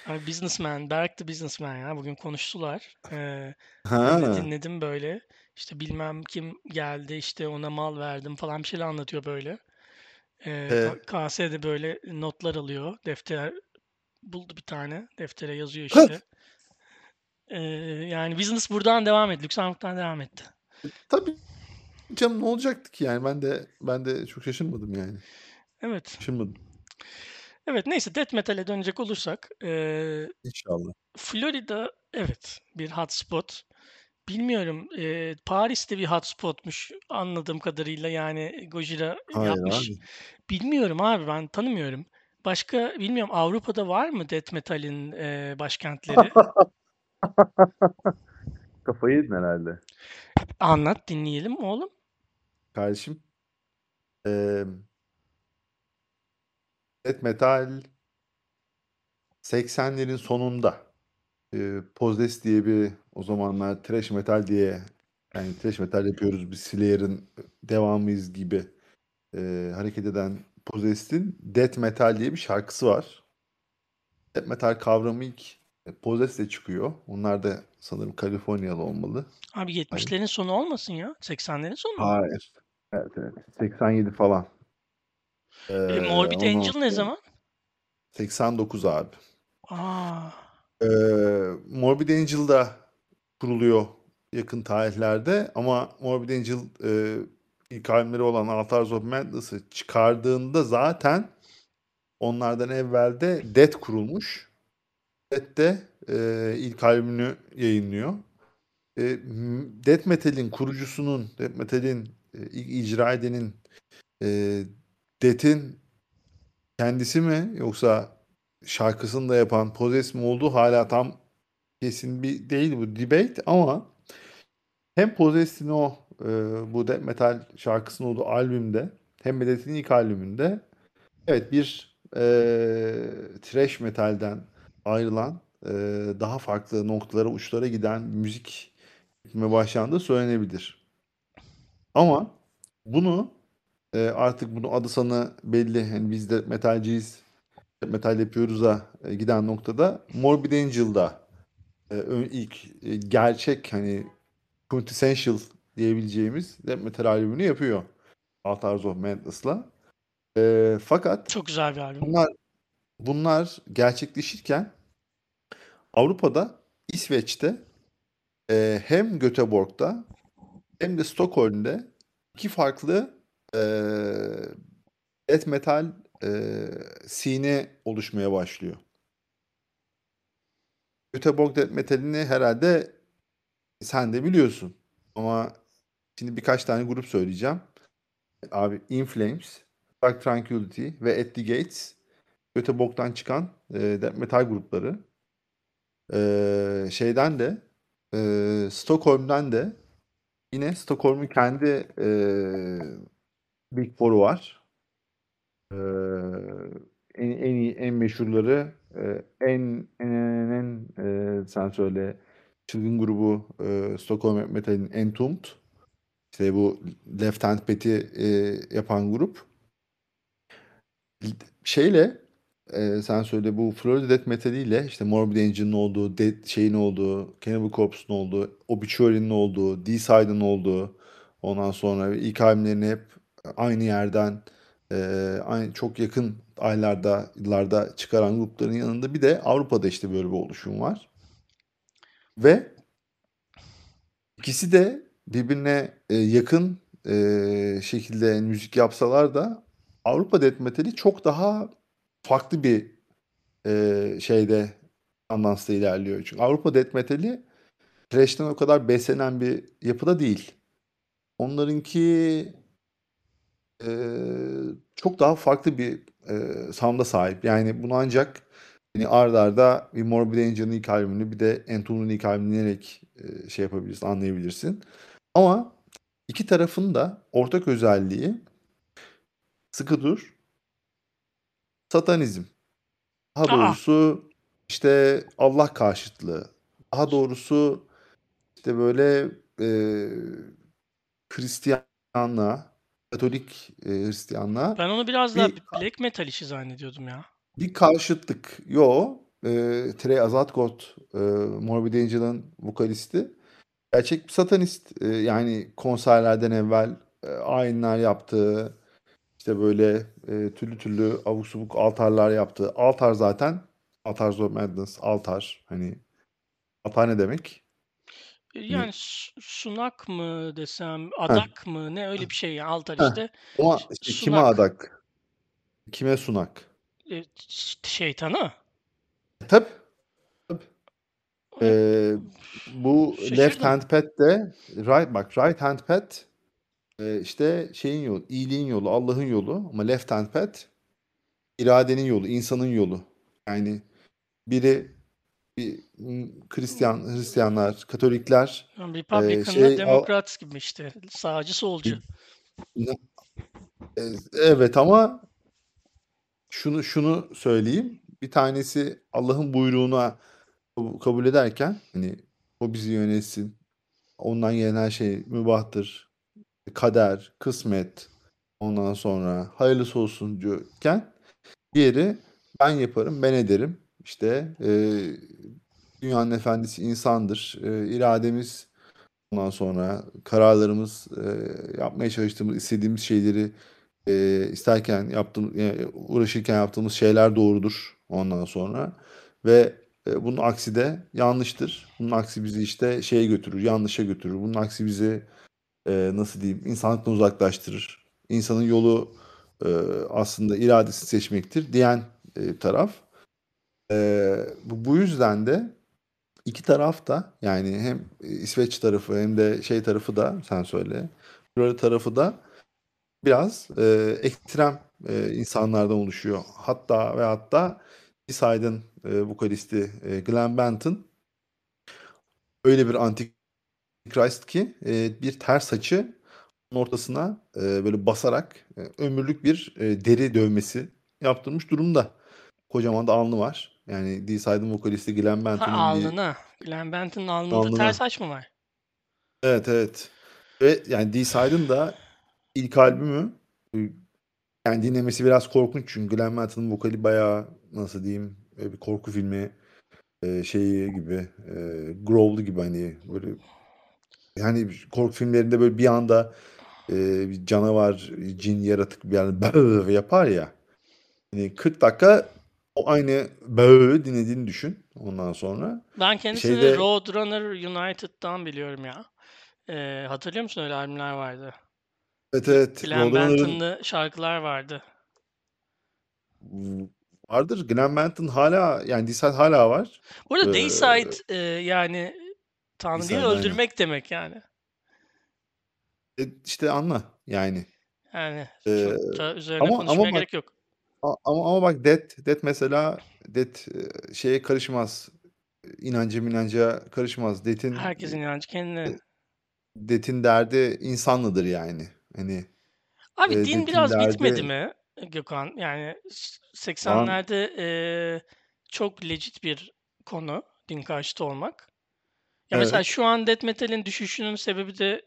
Abi Businessman, Berk the Businessman ya. Bugün konuştular. Ben de Ha. dinledim böyle. İşte bilmem kim geldi işte ona mal verdim falan bir şeyler anlatıyor böyle. Eee, He. K KS de böyle notlar alıyor. Defter buldu bir tane. Deftere yazıyor işte. Eee, yani business buradan devam etti. Lüksemburg'dan devam etti. E, tabii canım ne olacaktı ki yani ben de ben de çok şaşırmadım yani. Evet. Şaşırmadım. Evet neyse death metal'e dönecek olursak eee, İnşallah. Florida evet bir hotspot. Bilmiyorum eee, Paris'te bir hotspotmuş anladığım kadarıyla yani Gojira Hayır yapmış. abi. Bilmiyorum abi ben tanımıyorum. Başka bilmiyorum Avrupa'da var mı death metal'in eee, başkentleri? Kafayı yedin herhalde. Anlat dinleyelim oğlum. Kardeşim. Emm Death metal 80'lerin sonunda e, Possessed diye bir o zamanlar thrash metal diye yani thrash metal yapıyoruz biz Slayer'ın devamıyız gibi e, hareket eden Possessed'in Death Metal diye bir şarkısı var. Death Metal kavramı ilk e, Possessed'e çıkıyor. Onlar da sanırım Kaliforniyalı olmalı. Abi 70'lerin sonu olmasın ya. 80'lerin sonu? Hayır. Evet evet. 87 falan. E, Ee, Morbid ondan Angel ne zaman? 89 abi. Aa, Ee, Morbid Angel da kuruluyor yakın tarihlerde ama Morbid Angel e, ilk albümleri olan Altars of Madness'ı çıkardığında zaten onlardan evvel de Death kurulmuş. Death de e, ilk albümünü yayınlıyor. E, m- Death Metal'in kurucusunun, Death Metal'in e, ilk icra edenin e, Death'in kendisi mi yoksa şarkısını da yapan Possess mi olduğu hala tam kesin bir değil bu debate ama hem Possess'in o e, bu death metal şarkısının olduğu albümde hem de ilk albümünde evet bir e, thrash metalden ayrılan e, daha farklı noktalara uçlara giden müzik gitmeye başlandığı söylenebilir. Ama bunu e, artık bunu adı sanı belli. Yani biz de metalciyiz. Metal yapıyoruz'a e, giden noktada Morbid Angel'da e, ilk e, gerçek hani quintessential diyebileceğimiz death metal albümünü yapıyor. Altars of Madness'la. E, fakat çok güzel bir albüm. bunlar bunlar gerçekleşirken Avrupa'da İsveç'te e, hem Göteborg'da hem de Stockholm'de iki farklı e, metal e, scene oluşmaya başlıyor. Göteborg death metalini herhalde sen de biliyorsun. Ama şimdi birkaç tane grup söyleyeceğim. Abi In Flames, Dark Tranquility ve At the Gates Göteborg'dan çıkan e, death metal grupları. E, şeyden de e, Stockholm'dan de yine Stockholm'un kendi e, Big Four'u var. E, en, en iyi, en meşhurları en en en, en e, sen söyle çılgın grubu e, Stockholm Metal'in Entombed. İşte bu Left Hand Pet'i e, yapan grup. Şeyle e, sen söyle bu Florida Death Metal'iyle işte Morbid Angel'ın olduğu, Dead şeyin olduğu, Cannibal Corpse'un olduğu, Obituary'nin olduğu, D-Side'ın olduğu ondan sonra ilk albümlerini hep aynı yerden e, aynı çok yakın aylarda, yıllarda çıkaran grupların yanında bir de Avrupa'da işte böyle bir oluşum var. Ve ikisi de birbirine e, yakın e, şekilde müzik yapsalar da Avrupa Death Metal'i çok daha farklı bir e, şeyde andansta ilerliyor. Çünkü Avrupa Death Metal'i Thrash'ten o kadar beslenen bir yapıda değil. Onlarınki e, çok daha farklı bir e, sound'a sahip. Yani bunu ancak yani ard arda bir Morbid Angel'ın ilk albümünü bir de Entombed'un ilk albümünü dinleyerek e, şey yapabilirsin, anlayabilirsin. Ama iki tarafın da ortak özelliği sıkı dur, satanizm. Daha Aa! doğrusu işte Allah karşıtlığı. Daha doğrusu işte böyle e, Hristiyanlığa, Katolik e, Hristiyanlığa Ben onu biraz daha bir black metal işi zannediyordum ya. bir karşıtlık. Yo, e, Trey Azatgot, e, Morbid Angel'ın vokalisti. Gerçek bir satanist. E, yani konserlerden evvel e, ayinler yaptığı, işte böyle e, türlü türlü abuk subuk altarlar yaptığı. Altar zaten Altars of Madness, altar. Hani altar ne demek? E, Yani su- sunak mı desem, adak mı ne öyle bir şey ya altar heh. işte. Ama işte kime Sunak adak, kime sunak? e, ş- şeytana. Tabii. tabii. E, E, bu left Şaşırdım. hand pad de right bak right hand pad e, işte şeyin yolu, iyiliğin yolu, Allah'ın yolu ama left hand pad iradenin yolu, insanın yolu. Yani biri bir m, Hristiyan Hristiyanlar, Katolikler Yani e, Republican'la şey Demokrat gibi işte. Sağcı solcu. e, evet ama şunu şunu söyleyeyim. Bir tanesi Allah'ın buyruğuna kabul ederken hani o bizi yönetsin. Ondan gelen her şey mübahtır. Kader, kısmet. Ondan sonra hayırlısı olsun diyorken diğeri ben yaparım, ben ederim. İşte e, dünyanın efendisi insandır. E, irademiz ondan sonra kararlarımız, e, yapmaya çalıştığımız, istediğimiz şeyleri e, isterken yaptığımız, yani uğraşırken yaptığımız şeyler doğrudur ondan sonra. Ve e, bunun aksi de yanlıştır. Bunun aksi bizi işte şeye götürür, yanlışa götürür. Bunun aksi bizi e, nasıl diyeyim, insanlıktan uzaklaştırır. İnsanın yolu e, aslında iradesi seçmektir diyen e, taraf. E, bu, yüzden de iki taraf da yani hem İsveç tarafı hem de şey tarafı da sen söyle. Böyle tarafı da biraz e, ekstrem e, insanlardan oluşuyor. Hatta ve hatta Decide'ın e, vokalisti e, Glenn Benton öyle bir antikrist ki e, bir ters saçı ortasına e, böyle basarak e, ömürlük bir e, deri dövmesi yaptırmış durumda. Kocaman da alnı var. Yani Decide'ın vokalisti Glenn Ha Benton'un bir alnına. Glenn Benton'un alnında alnına. ters saç mı var? Evet evet. Ve yani Decide'ın da ilk albümü yani dinlemesi biraz korkunç çünkü Glenn Benton'un vokali bayağı nasıl diyeyim bir korku filmi e, şeyi gibi e, Growl'u gibi hani böyle yani korku filmlerinde böyle bir anda e, bir canavar, cin, yaratık bir yani yapar ya. Hani 40 dakika o aynı "Bıı" dinlediğini düşün ondan sonra. Ben kendisini Şeyde Roadrunner United'dan biliyorum ya. Ee, hatırlıyor musun öyle albümler vardı? evet evet Glenn Roadrunner'ın Benton'lı şarkılar vardı. vardır. Glenn Benton hala yani Decide hala var. Bu arada Ee, Dayside e, yani Tanrı'yı Decide aynen. öldürmek demek yani. E, işte anla yani. Yani Ee, çok da üzerine ama konuşmaya bak gerek yok. A- ama ama bak Death Death mesela Death e, şeye karışmaz. İnanca minanca karışmaz. Death'in Herkesin inancı kendine. Death'in derdi insanlıdır yani. Hani Abi e, din Death'in biraz bitmedi derdi mi Gökhan? Yani s- lan 80'lerde e, çok legit bir konu din karşıtı olmak. Ya mesela evet şu an death metal'in düşüşünün sebebi de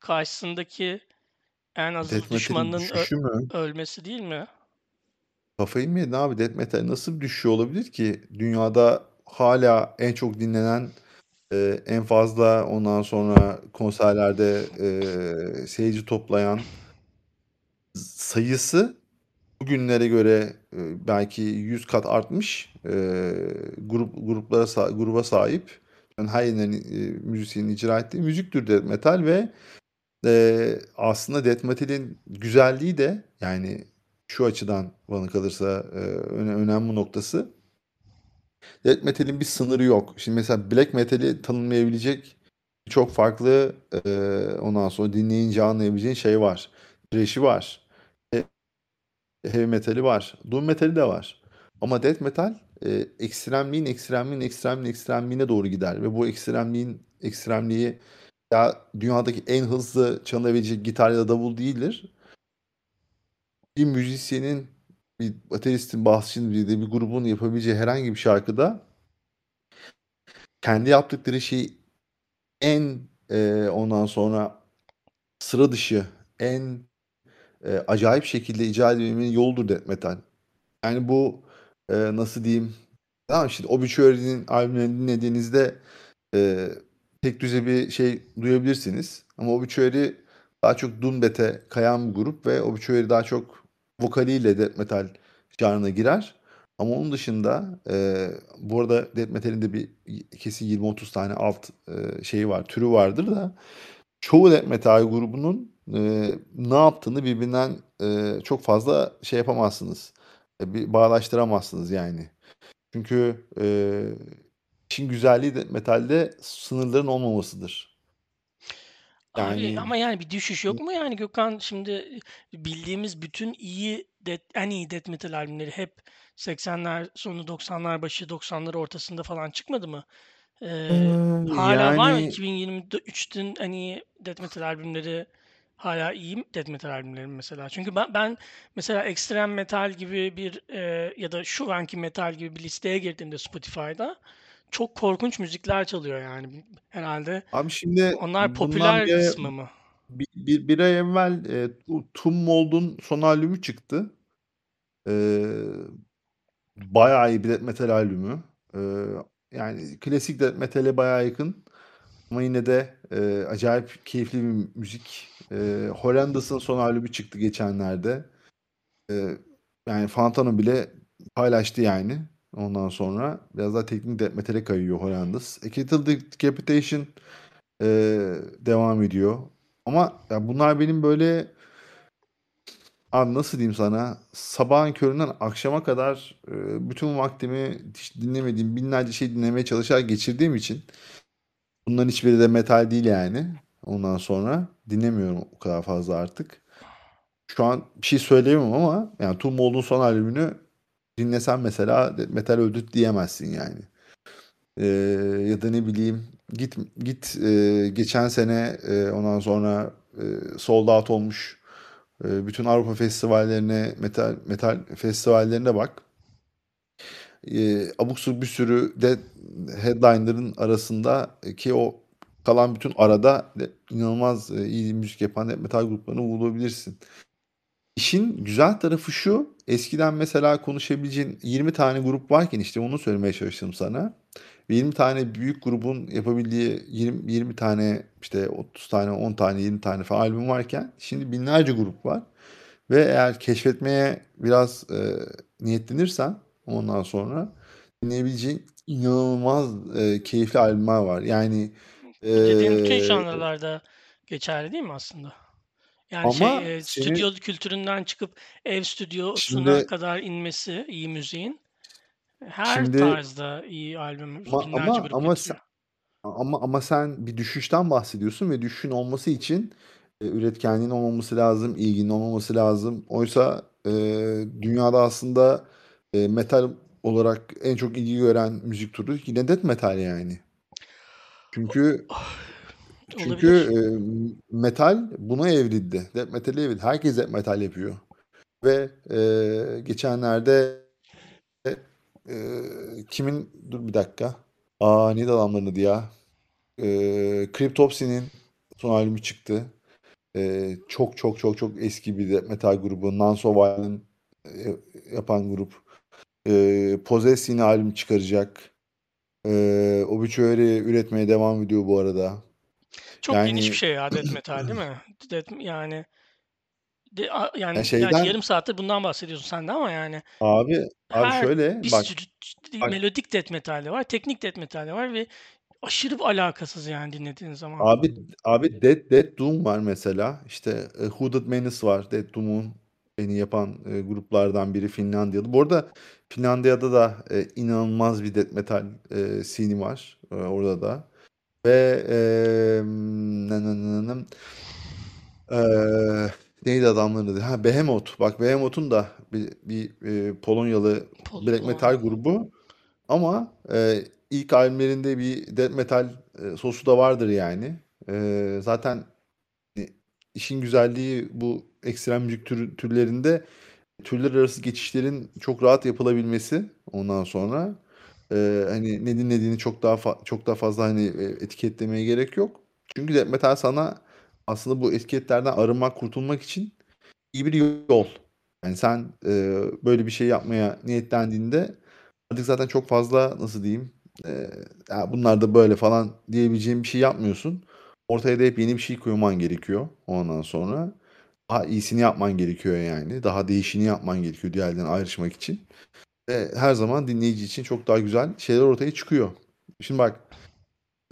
karşısındaki en azılı Death Metal'in düşmanının ö- düşüşü mü? ölmesi değil mi? Kafayı mı yedin abi? Death Metal nasıl düşüyor olabilir ki? Dünyada hala en çok dinlenen e, en fazla ondan sonra konserlerde e, seyirci toplayan sayısı bugünlere göre e, belki 100 kat artmış e, grup gruplara gruba sahip yani her yerden e, müzisyenin icra ettiği müzik türü death metal ve e, aslında death metal'in güzelliği de yani şu açıdan bana kalırsa e, öne- önemli noktası death metal'in bir sınırı yok. Şimdi mesela black metal'i tanımlayabilecek çok farklı e, ondan sonra dinleyince anlayabileceğin şey var. Thrash'i var. E, heavy metali var. Doom metali de var. Ama death metal e, ekstremliğin ekstremliğin ekstremliğin ekstremliğine doğru gider. Ve bu ekstremliğin ekstremliği ya dünyadaki en hızlı çalabilecek gitar ya da davul değildir. Bir müzisyenin, bir bateristin, basçının bir de bir grubun yapabileceği herhangi bir şarkıda kendi yaptıkları şeyi en e, ondan sonra sıra dışı, en e, acayip şekilde icra edebilmenin yoldur death metal. Yani bu e, nasıl diyeyim? Tamam işte Obituary'nin albümlerini dinlediğinizde e, tek düze bir şey duyabilirsiniz. Ama Obituary daha çok doom death'e kayan bir grup ve Obituary daha çok vokaliyle death metal janrına girer. Ama onun dışında e, bu arada death metal'in de bir kesin 20-30 tane alt e, şeyi var, türü vardır da çoğu death metal grubunun e, ne yaptığını birbirinden e, çok fazla şey yapamazsınız. E, bir bağdaştıramazsınız yani. Çünkü e, işin güzelliği de metalde sınırların olmamasıdır. Abi Yani ama yani bir düşüş yok mu yani Gökhan? Şimdi bildiğimiz bütün iyi death, en iyi death metal albümleri hep 80'ler sonu 90'lar başı 90'lar ortasında falan çıkmadı mı? Ee, Ee, hala var mı yani 2023'ün en iyi death metal albümleri hala iyi mi death metal albümleri mi mesela? Çünkü ben, ben mesela ekstrem metal gibi bir e, ya da şu anki metal gibi bir listeye girdiğimde Spotify'da çok korkunç müzikler çalıyor yani herhalde. Abi şimdi Onlar popüler bir kısmı mı? bi bir bir ay evvel, tu Tune Mold'un son albümü çıktı. Eee, bayağı iyi bir death metal albümü. Eee, yani klasik death metal'e bayağı yakın ama yine de, eee, acayip keyifli bir müzik. Eee, Hollandis'in son albümü çıktı geçenlerde. Eee, yani Fantano bile paylaştı yani ondan sonra. Biraz daha teknik death metal'e kayıyor Hollandis. A Kettle Decapitation, eee, devam ediyor. Ama ya bunlar benim böyle Abi nasıl diyeyim sana? Sabahın köründen akşama kadar, eee, bütün vaktimi dinlemediğim binlerce şey dinlemeye çalışarak geçirdiğim için bunların hiçbiri de metal değil yani. Ondan sonra dinlemiyorum o kadar fazla artık. Şu an bir şey söyleyemem ama yani Tune Mold'un son albümünü dinlesen mesela metal öldü diyemezsin yani. Eee, ya da ne bileyim git git eee, geçen sene eee, ondan sonra eee, sold out olmuş eee, bütün Avrupa festivallerine metal metal festivallerine bak. Eee, abuk bir sürü de headliner'ın arasında ki o kalan bütün arada de inanılmaz eee, iyi müzik yapan death metal gruplarını bulabilirsin. İşin güzel tarafı şu, eskiden mesela konuşabileceğin 20 tane grup varken işte onu söylemeye çalıştım sana. Ve 20 tane büyük grubun yapabildiği 20, 20 tane işte 30 tane 10 tane 20 tane falan albüm varken şimdi binlerce grup var. Ve eğer keşfetmeye biraz e, niyetlenirsen ondan sonra dinleyebileceğin inanılmaz e, keyifli albümler var. Yani Bu dediğin bütün e, janralarda geçerli değil mi aslında? Yani şey, ama eee, senin stüdyo kültüründen çıkıp ev stüdyosuna şimdi kadar inmesi iyi müziğin, her şimdi tarzda iyi albüm, ama binlerce ama grup ama sen getiriyor. ama ama sen bir düşüşten bahsediyorsun ve düşüşün olması için e, üretkenliğin olmaması lazım, ilginin olmaması lazım. Oysa e, dünyada aslında e, metal olarak en çok ilgi gören müzik türü yine death metal yani. Çünkü çünkü Olabilir. e, metal buna evrildi. Death metal'e evrildi. Herkes death metal yapıyor. Ve e, geçenlerde e, kimin dur bir dakika. Aa neydi adamların adı ya? E, Cryptopsy'nin son albümü çıktı. E, çok çok çok çok eski bir death metal grubu. Nansoviolent e, yapan grup. E, Possess yine albüm çıkaracak. E, Obituary üretmeye devam ediyor bu arada. Çok geniş bir Yani şey ya death metal değil mi? Death yani de, a- ya yani gerçi şeyden yarım saattir bundan bahsediyorsun sen de ama yani abi abi her şöyle bir bak sürü bak melodik death metal de var, teknik death metal de var ve aşırı alakasız yani dinlediğin zaman. abi abi Dead Dead Doom var mesela. İşte e, Hooded Menace var. Dead Doom'un beni yapan e, gruplardan biri Finlandiyalı. Bu arada Finlandiya'da da e, inanılmaz bir death metal e, scene var e, orada da. Ve e, nı nı nı nı, e, neydi adamların adı? Ha Behemoth. Bak Behemoth'un da bir, bir e, Polonyalı Pol, black metal grubu. Ama e, ilk albümlerinde bir death metal e, sosu da vardır yani. E, zaten e, işin güzelliği bu ekstrem müzik tür- türlerinde türler arası geçişlerin çok rahat yapılabilmesi ondan sonra e, hani ne dinlediğini çok daha çok daha fazla hani e, etiketlemeye gerek yok. Çünkü death metal sana aslında bu etiketlerden arınmak, kurtulmak için iyi bir yol. Yani sen e, böyle bir şey yapmaya niyetlendiğinde artık zaten çok fazla nasıl diyeyim e, ya bunlar da böyle falan diyebileceğim bir şey yapmıyorsun. Ortaya da hep yeni bir şey koyman gerekiyor ondan sonra. Daha iyisini yapman gerekiyor yani. Daha değişini yapman gerekiyor diğerlerinden ayrışmak için. Ve her zaman dinleyici için çok daha güzel şeyler ortaya çıkıyor. Şimdi bak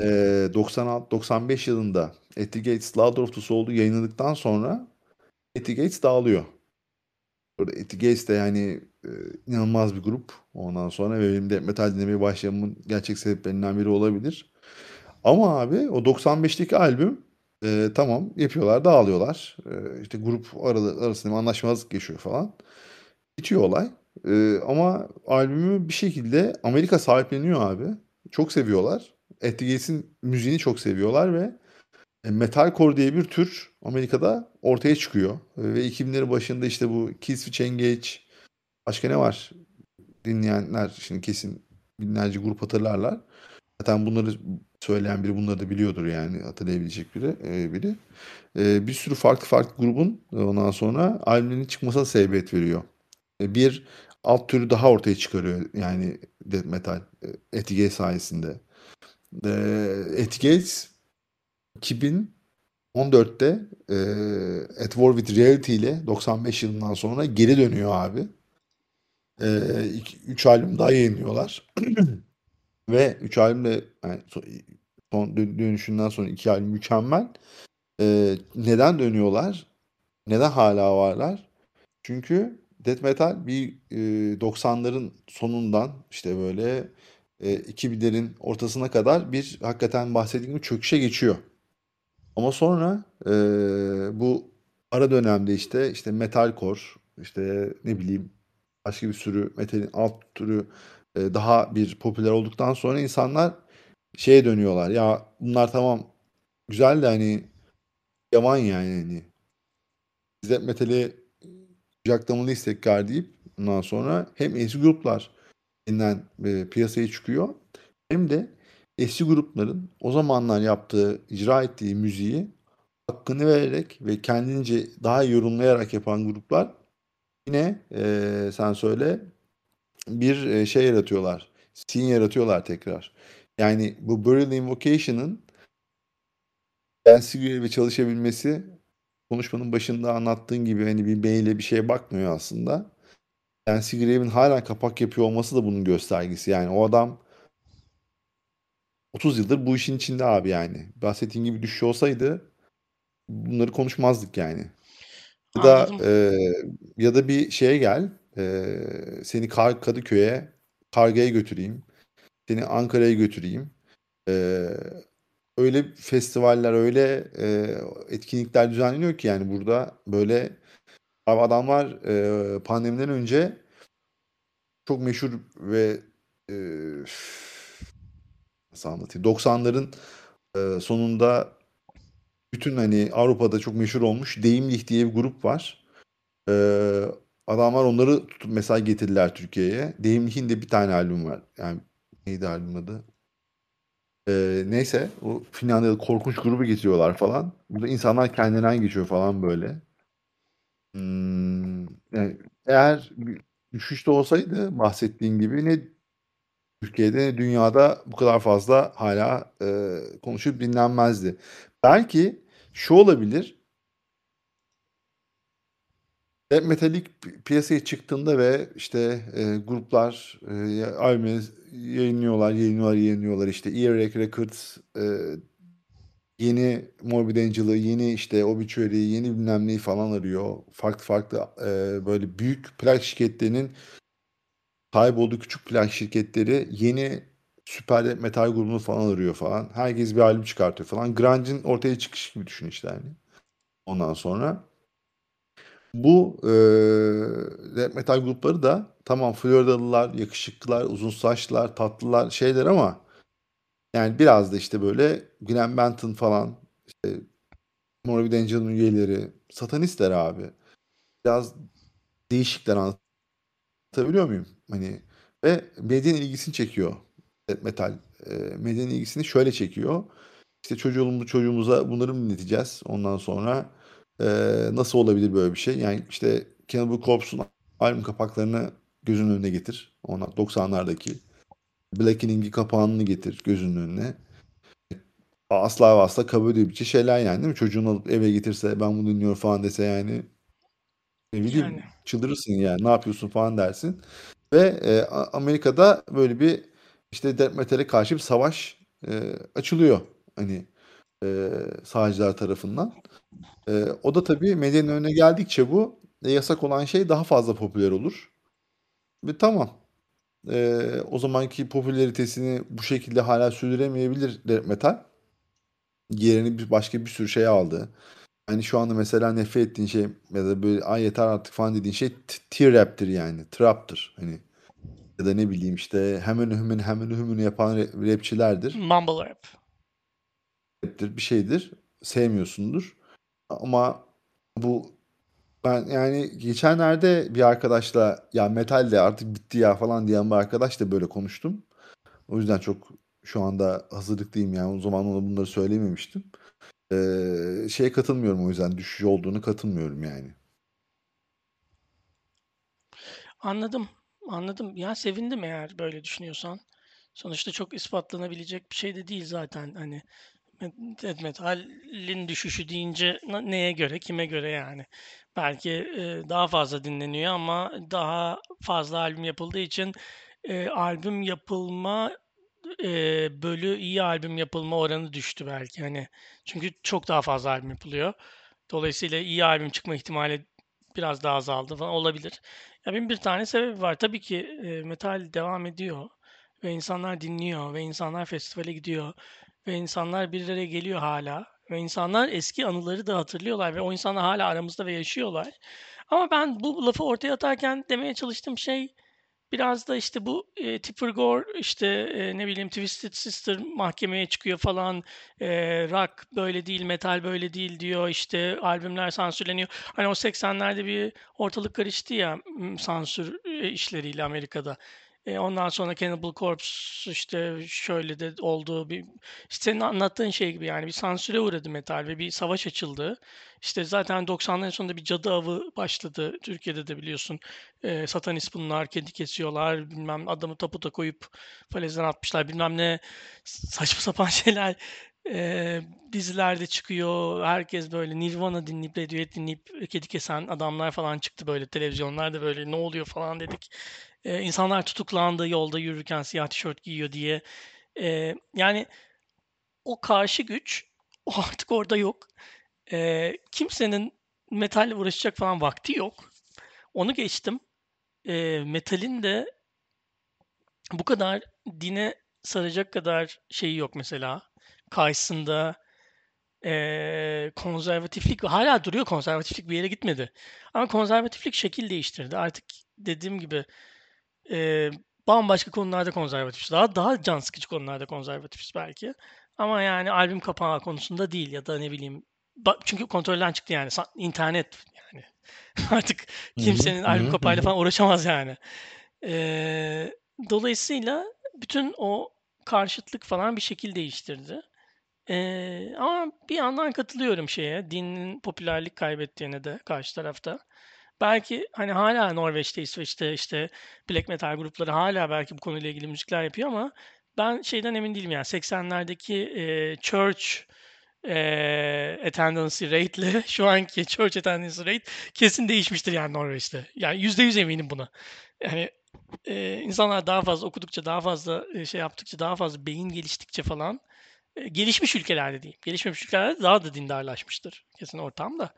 e, 96-95 yılında At the Gates Slaughter of the Soul'u yayınladıktan sonra Gates dağılıyor. Burada Gates de yani e, inanılmaz bir grup. Ondan sonra ve benim de metal dinlemeye başlamamın gerçek sebeplerinden biri olabilir. Ama abi o 95'teki albüm e, tamam yapıyorlar dağılıyorlar. E, işte grup aralı, arasında anlaşmazlık geçiyor falan. Bitiyor olay. E, ama albümü bir şekilde Amerika sahipleniyor abi. Çok seviyorlar. At müziğini çok seviyorlar ve e, metalcore diye bir tür Amerika'da ortaya çıkıyor. E, Ve 2000'lerin başında işte bu Killswitch Engage başka ne var? Dinleyenler şimdi kesin binlerce grup hatırlarlar. Zaten bunları söyleyen biri bunları da biliyordur yani hatırlayabilecek biri. E, biri. E, bir sürü farklı farklı grubun ondan sonra albümlerin çıkmasına sebebiyet veriyor. Bir alt türü daha ortaya çıkarıyor yani death metal e, Etigate sayesinde. E, Etigate 2014'te e, At War With Reality ile 95 yılından sonra geri dönüyor abi. 3 e, albüm daha yayınlıyorlar. Ve 3 albümle yani son dönüşünden sonra 2 albüm mükemmel. E, neden dönüyorlar? Neden hala varlar? Çünkü death metal bir e, 90'ların sonundan işte böyle e, 2000'lerin ortasına kadar bir hakikaten bahsettiğim gibi çöküşe geçiyor. Ama sonra e, bu ara dönemde işte işte metalcore işte ne bileyim başka bir sürü metalin alt türü e, daha bir popüler olduktan sonra insanlar şeye dönüyorlar. Ya bunlar tamam güzel de hani yaman yani hani biz metali kucaklamalıyız kar deyip ondan sonra hem eski gruplar yeniden e, piyasaya çıkıyor hem de eski grupların o zamanlar yaptığı, icra ettiği müziği hakkını vererek ve kendince daha yorumlayarak yapan gruplar yine e, sen söyle bir e, şey yaratıyorlar. Scene yaratıyorlar tekrar. Yani bu Burial Invocation'ın Dancy ve çalışabilmesi konuşmanın başında anlattığın gibi hani bir beyle bir şeye bakmıyor aslında. Nancy Grave'in hala kapak yapıyor olması da bunun göstergesi. Yani o adam 30 yıldır bu işin içinde abi yani. Bahsettiğin gibi düşüş olsaydı bunları konuşmazdık yani. Ya da e, ya da bir şeye gel. E, seni Kar Kadıköy'e Karga'ya götüreyim. Seni Ankara'ya götüreyim. E, öyle festivaller, öyle e, etkinlikler düzenleniyor ki yani burada böyle adamlar e, pandemiden önce çok meşhur ve e, nasıl anlatayım 90'ların e, sonunda bütün hani Avrupa'da çok meşhur olmuş Deyimlich diye bir grup var. E, adamlar onları tutup mesaj getirdiler Türkiye'ye. Deyimlich'in de bir tane albüm var. Yani neydi albüm adı? Ee, neyse o Finlandiya'da korkunç grubu getiriyorlar falan. Burada insanlar kendinden geçiyor falan böyle. Hmm, yani eğer düşüşte olsaydı bahsettiğin gibi ne Türkiye'de ne dünyada bu kadar fazla hala e, konuşup dinlenmezdi. Belki şu olabilir. Death Metal piyasaya çıktığında ve işte e, gruplar e, albümü yayınlıyorlar, yayınlıyorlar, yayınlıyorlar. İşte Earache Records e, yeni Morbid Angel'ı, yeni işte Obituary, yeni bilmem neyi falan arıyor. Farklı farklı e, böyle büyük plak şirketlerinin sahip olduğu küçük plak şirketleri yeni süper metal grubunu falan arıyor falan. Herkes bir albüm çıkartıyor falan. Grunge'in ortaya çıkış gibi düşün işte yani. Ondan sonra bu e, metal grupları da tamam Floridalılar, yakışıklılar, uzun saçlılar, tatlılar şeyler ama yani biraz da işte böyle Glenn Benton falan işte Morbid Angel'ın üyeleri satanistler abi. Biraz değişikler anlatabiliyor muyum? Hani ve medyanın ilgisini çekiyor metal. E, medyanın ilgisini şöyle çekiyor. İşte çocuğumuz, çocuğumuza bunları mı dinleteceğiz? Ondan sonra e, nasıl olabilir böyle bir şey? Yani işte Cannibal Corpse'un albüm kapaklarını gözünün önüne getir. Ona 90'lardaki Blackening'i kapağını getir gözünün önüne. Asla ve asla kabul edebileceği şeyler yani değil mi? Çocuğunu alıp eve getirse ben bunu dinliyorum falan dese yani ne bileyim yani. çıldırırsın yani ne yapıyorsun falan dersin. Ve e, Amerika'da böyle bir işte death metal'e karşı bir savaş e, açılıyor. Hani e, sağcılar tarafından. E, o da tabii medyanın önüne geldikçe bu e, yasak olan şey daha fazla popüler olur. Ve tamam. E, o zamanki popülaritesini bu şekilde hala sürdüremeyebilir metal. Yerini bir başka bir sürü şey aldı. Hani şu anda mesela nefret ettiğin şey ya da böyle ay yeter artık falan dediğin şey T-rap'tir yani. Trap'tır. Hani ya da ne bileyim işte hemen hümün hemen hümünü yapan rapçilerdir. Mumble rap. Bir şeydir. Sevmiyorsundur. Ama bu ben yani geçenlerde bir arkadaşla ya metal de artık bitti ya falan diyen bir arkadaşla böyle konuştum. O yüzden çok şu anda hazırlıklıyım yani. O zaman ona bunları söylememiştim. Ee, şeye katılmıyorum o yüzden düşüş olduğunu katılmıyorum yani. Anladım, anladım. Ya sevindim eğer böyle düşünüyorsan. Sonuçta çok ispatlanabilecek bir şey de değil zaten. Hani metalin düşüşü deyince neye göre, kime göre yani. Belki e, daha fazla dinleniyor ama daha fazla albüm yapıldığı için e, albüm yapılma e, bölü iyi albüm yapılma oranı düştü belki. Hani çünkü çok daha fazla albüm yapılıyor. Dolayısıyla iyi albüm çıkma ihtimali biraz daha azaldı falan olabilir. Ya bin bir tane sebebi var. Tabii ki e, metal devam ediyor ve insanlar dinliyor ve insanlar festivale gidiyor ve insanlar bir araya geliyor hala ve insanlar eski anıları da hatırlıyorlar ve o insanlar hala aramızda ve yaşıyorlar. Ama ben bu lafı ortaya atarken demeye çalıştığım şey Biraz da işte bu e, Tipper Gore işte e, ne bileyim Twisted Sister mahkemeye çıkıyor falan. E, rock böyle değil, metal böyle değil diyor. İşte albümler sansürleniyor. Hani o 80'lerde bir ortalık karıştı ya sansür e, işleriyle Amerika'da. E, ondan sonra Cannibal Corpse işte şöyle de olduğu bir işte senin anlattığın şey gibi yani bir sansüre uğradı metal ve bir savaş açıldı. İşte zaten 90'ların sonunda bir cadı avı başladı. Türkiye'de de biliyorsun. E, satanist bunlar, kedi kesiyorlar, bilmem adamı taputa koyup falezden atmışlar, bilmem ne saçma sapan şeyler e, dizilerde çıkıyor. Herkes böyle Nirvana dinleyip, Radiohead dinleyip kedi kesen adamlar falan çıktı böyle televizyonlarda böyle ne oluyor falan dedik. E, insanlar tutuklandı yolda yürürken siyah tişört giyiyor diye. E, yani o karşı güç o artık orada yok. E, kimsenin metalle uğraşacak falan vakti yok. Onu geçtim. E, metalin de bu kadar dine saracak kadar şeyi yok mesela. Karşısında e, konservatiflik hala duruyor konservatiflik bir yere gitmedi. Ama konservatiflik şekil değiştirdi. Artık dediğim gibi e, bambaşka konularda konservatifiz. Daha daha can sıkıcı konularda konservatifiz belki. Ama yani albüm kapağı konusunda değil ya da ne bileyim çünkü kontrolden çıktı yani internet yani artık kimsenin albüm kapağıyla falan uğraşamaz yani. Ee, dolayısıyla bütün o karşıtlık falan bir şekil değiştirdi. Ee, ama bir yandan katılıyorum şeye, dinin popülerlik kaybettiğine de karşı tarafta. Belki hani hala Norveç'te, İsveç'te işte black metal grupları hala belki bu konuyla ilgili müzikler yapıyor ama ben şeyden emin değilim yani 80'lerdeki e, church e, attendance rate ile şu anki church attendance rate kesin değişmiştir yani Norveç'te. Yani %100 eminim buna. Yani e, insanlar daha fazla okudukça, daha fazla şey yaptıkça, daha fazla beyin geliştikçe falan gelişmiş ülkelerde diyeyim. Gelişmemiş ülkelerde daha da dindarlaşmıştır kesin ortamda.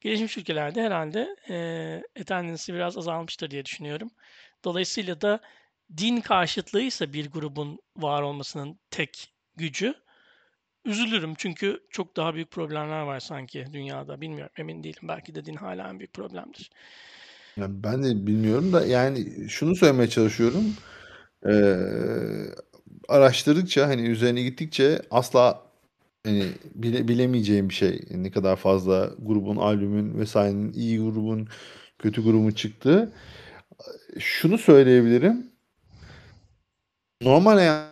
Gelişmiş ülkelerde herhalde e, attendance'ı biraz azalmıştır diye düşünüyorum. Dolayısıyla da din karşıtlığıysa bir grubun var olmasının tek gücü üzülürüm çünkü çok daha büyük problemler var sanki dünyada. Bilmiyorum emin değilim. Belki de din hala en büyük problemdir. Ben de bilmiyorum da yani şunu söylemeye çalışıyorum. Ee, araştırdıkça hani üzerine gittikçe asla hani bile, bilemeyeceğim bir şey. Ne kadar fazla grubun, albümün vesairenin iyi grubun, kötü grubun çıktığı. Şunu söyleyebilirim. Normal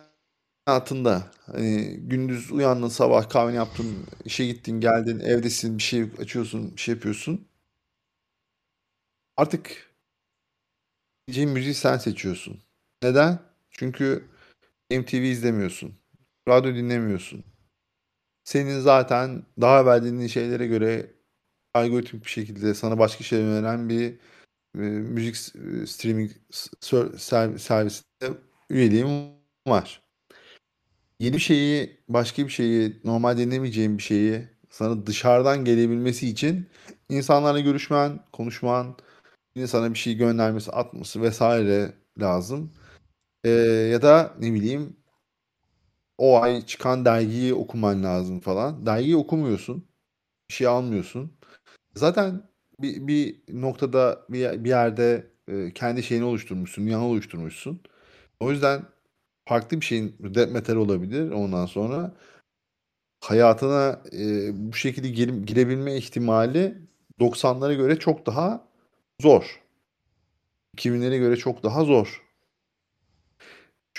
hayatında hani gündüz uyandın, sabah kahveni yaptın, işe gittin, geldin, evdesin, bir şey açıyorsun, bir şey yapıyorsun. Artık diyeceğin müziği sen seçiyorsun. Neden? Çünkü MTV izlemiyorsun. Radyo dinlemiyorsun. Senin zaten daha evvel dinlediğin şeylere göre algoritmik bir şekilde sana başka şeyler öneren bir e, müzik e, streaming servisinde üyeliğim var. Yeni bir şeyi, başka bir şeyi, normal dinlemeyeceğin bir şeyi sana dışarıdan gelebilmesi için insanlarla görüşmen, konuşman, yine sana bir şey göndermesi, atması vesaire lazım. Ee, ya da ne bileyim o ay çıkan dergiyi okuman lazım falan. Dergiyi okumuyorsun. Bir şey almıyorsun. Zaten bir, bir noktada bir, bir yerde e, kendi şeyini oluşturmuşsun, dünyanı oluşturmuşsun. O yüzden farklı bir şeyin death metal olabilir ondan sonra hayatına e, bu şekilde gir, girebilme ihtimali 90'lara göre çok daha zor. 2000'lere göre çok daha zor.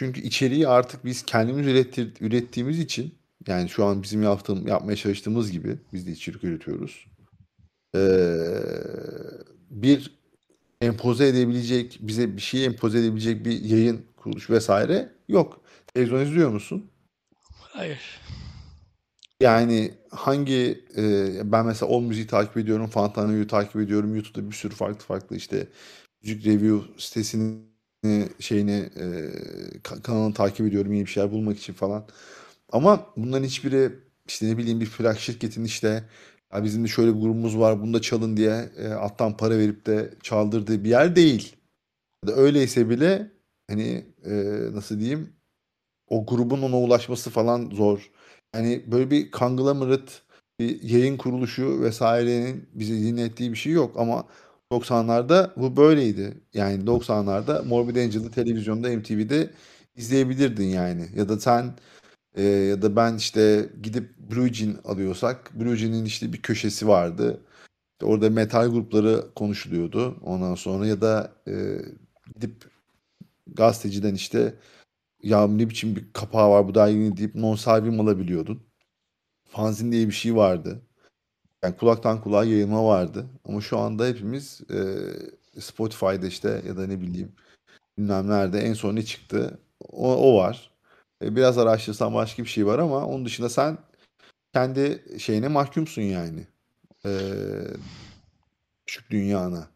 Çünkü içeriği artık biz kendimiz ürettir, ürettiğimiz için yani şu an bizim yaptığım, yapmaya çalıştığımız gibi biz de içerik üretiyoruz. Ee, bir empoze edebilecek, bize bir şey empoze edebilecek bir yayın kuruluş vesaire yok. Televizyon izliyor musun? Hayır. Yani hangi e, ben mesela All Müziği takip ediyorum, Fantano'yu takip ediyorum. YouTube'da bir sürü farklı farklı işte müzik review sitesini şeyini e, kanalını takip ediyorum yeni bir şeyler bulmak için falan. Ama bunların hiçbiri işte ne bileyim bir plak şirketin işte ya bizim de şöyle bir grubumuz var bunu da çalın diye e, alttan para verip de çaldırdığı bir yer değil. Ya da öyleyse bile hani e, nasıl diyeyim o grubun ona ulaşması falan zor. Hani böyle bir conglomerate bir yayın kuruluşu vesairenin bize dinlettiği bir şey yok ama 90'larda bu böyleydi. Yani 90'larda Morbid Angel'ı televizyonda MTV'de izleyebilirdin yani. Ya da sen e, ya da ben işte gidip Blue Jean alıyorsak Blue Jean'in işte bir köşesi vardı. İşte orada metal grupları konuşuluyordu. Ondan sonra ya da e, gidip gazeteciden işte ya ne biçim bir kapağı var bu derginin deyip non salvim alabiliyordun. Fanzin diye bir şey vardı. Yani kulaktan kulağa yayılma vardı. Ama şu anda hepimiz e, Spotify'da işte ya da ne bileyim bilmem nerede en son ne çıktı o, o var. E, biraz araştırsan başka bir şey var ama onun dışında sen kendi şeyine mahkumsun yani. E, küçük dünyana.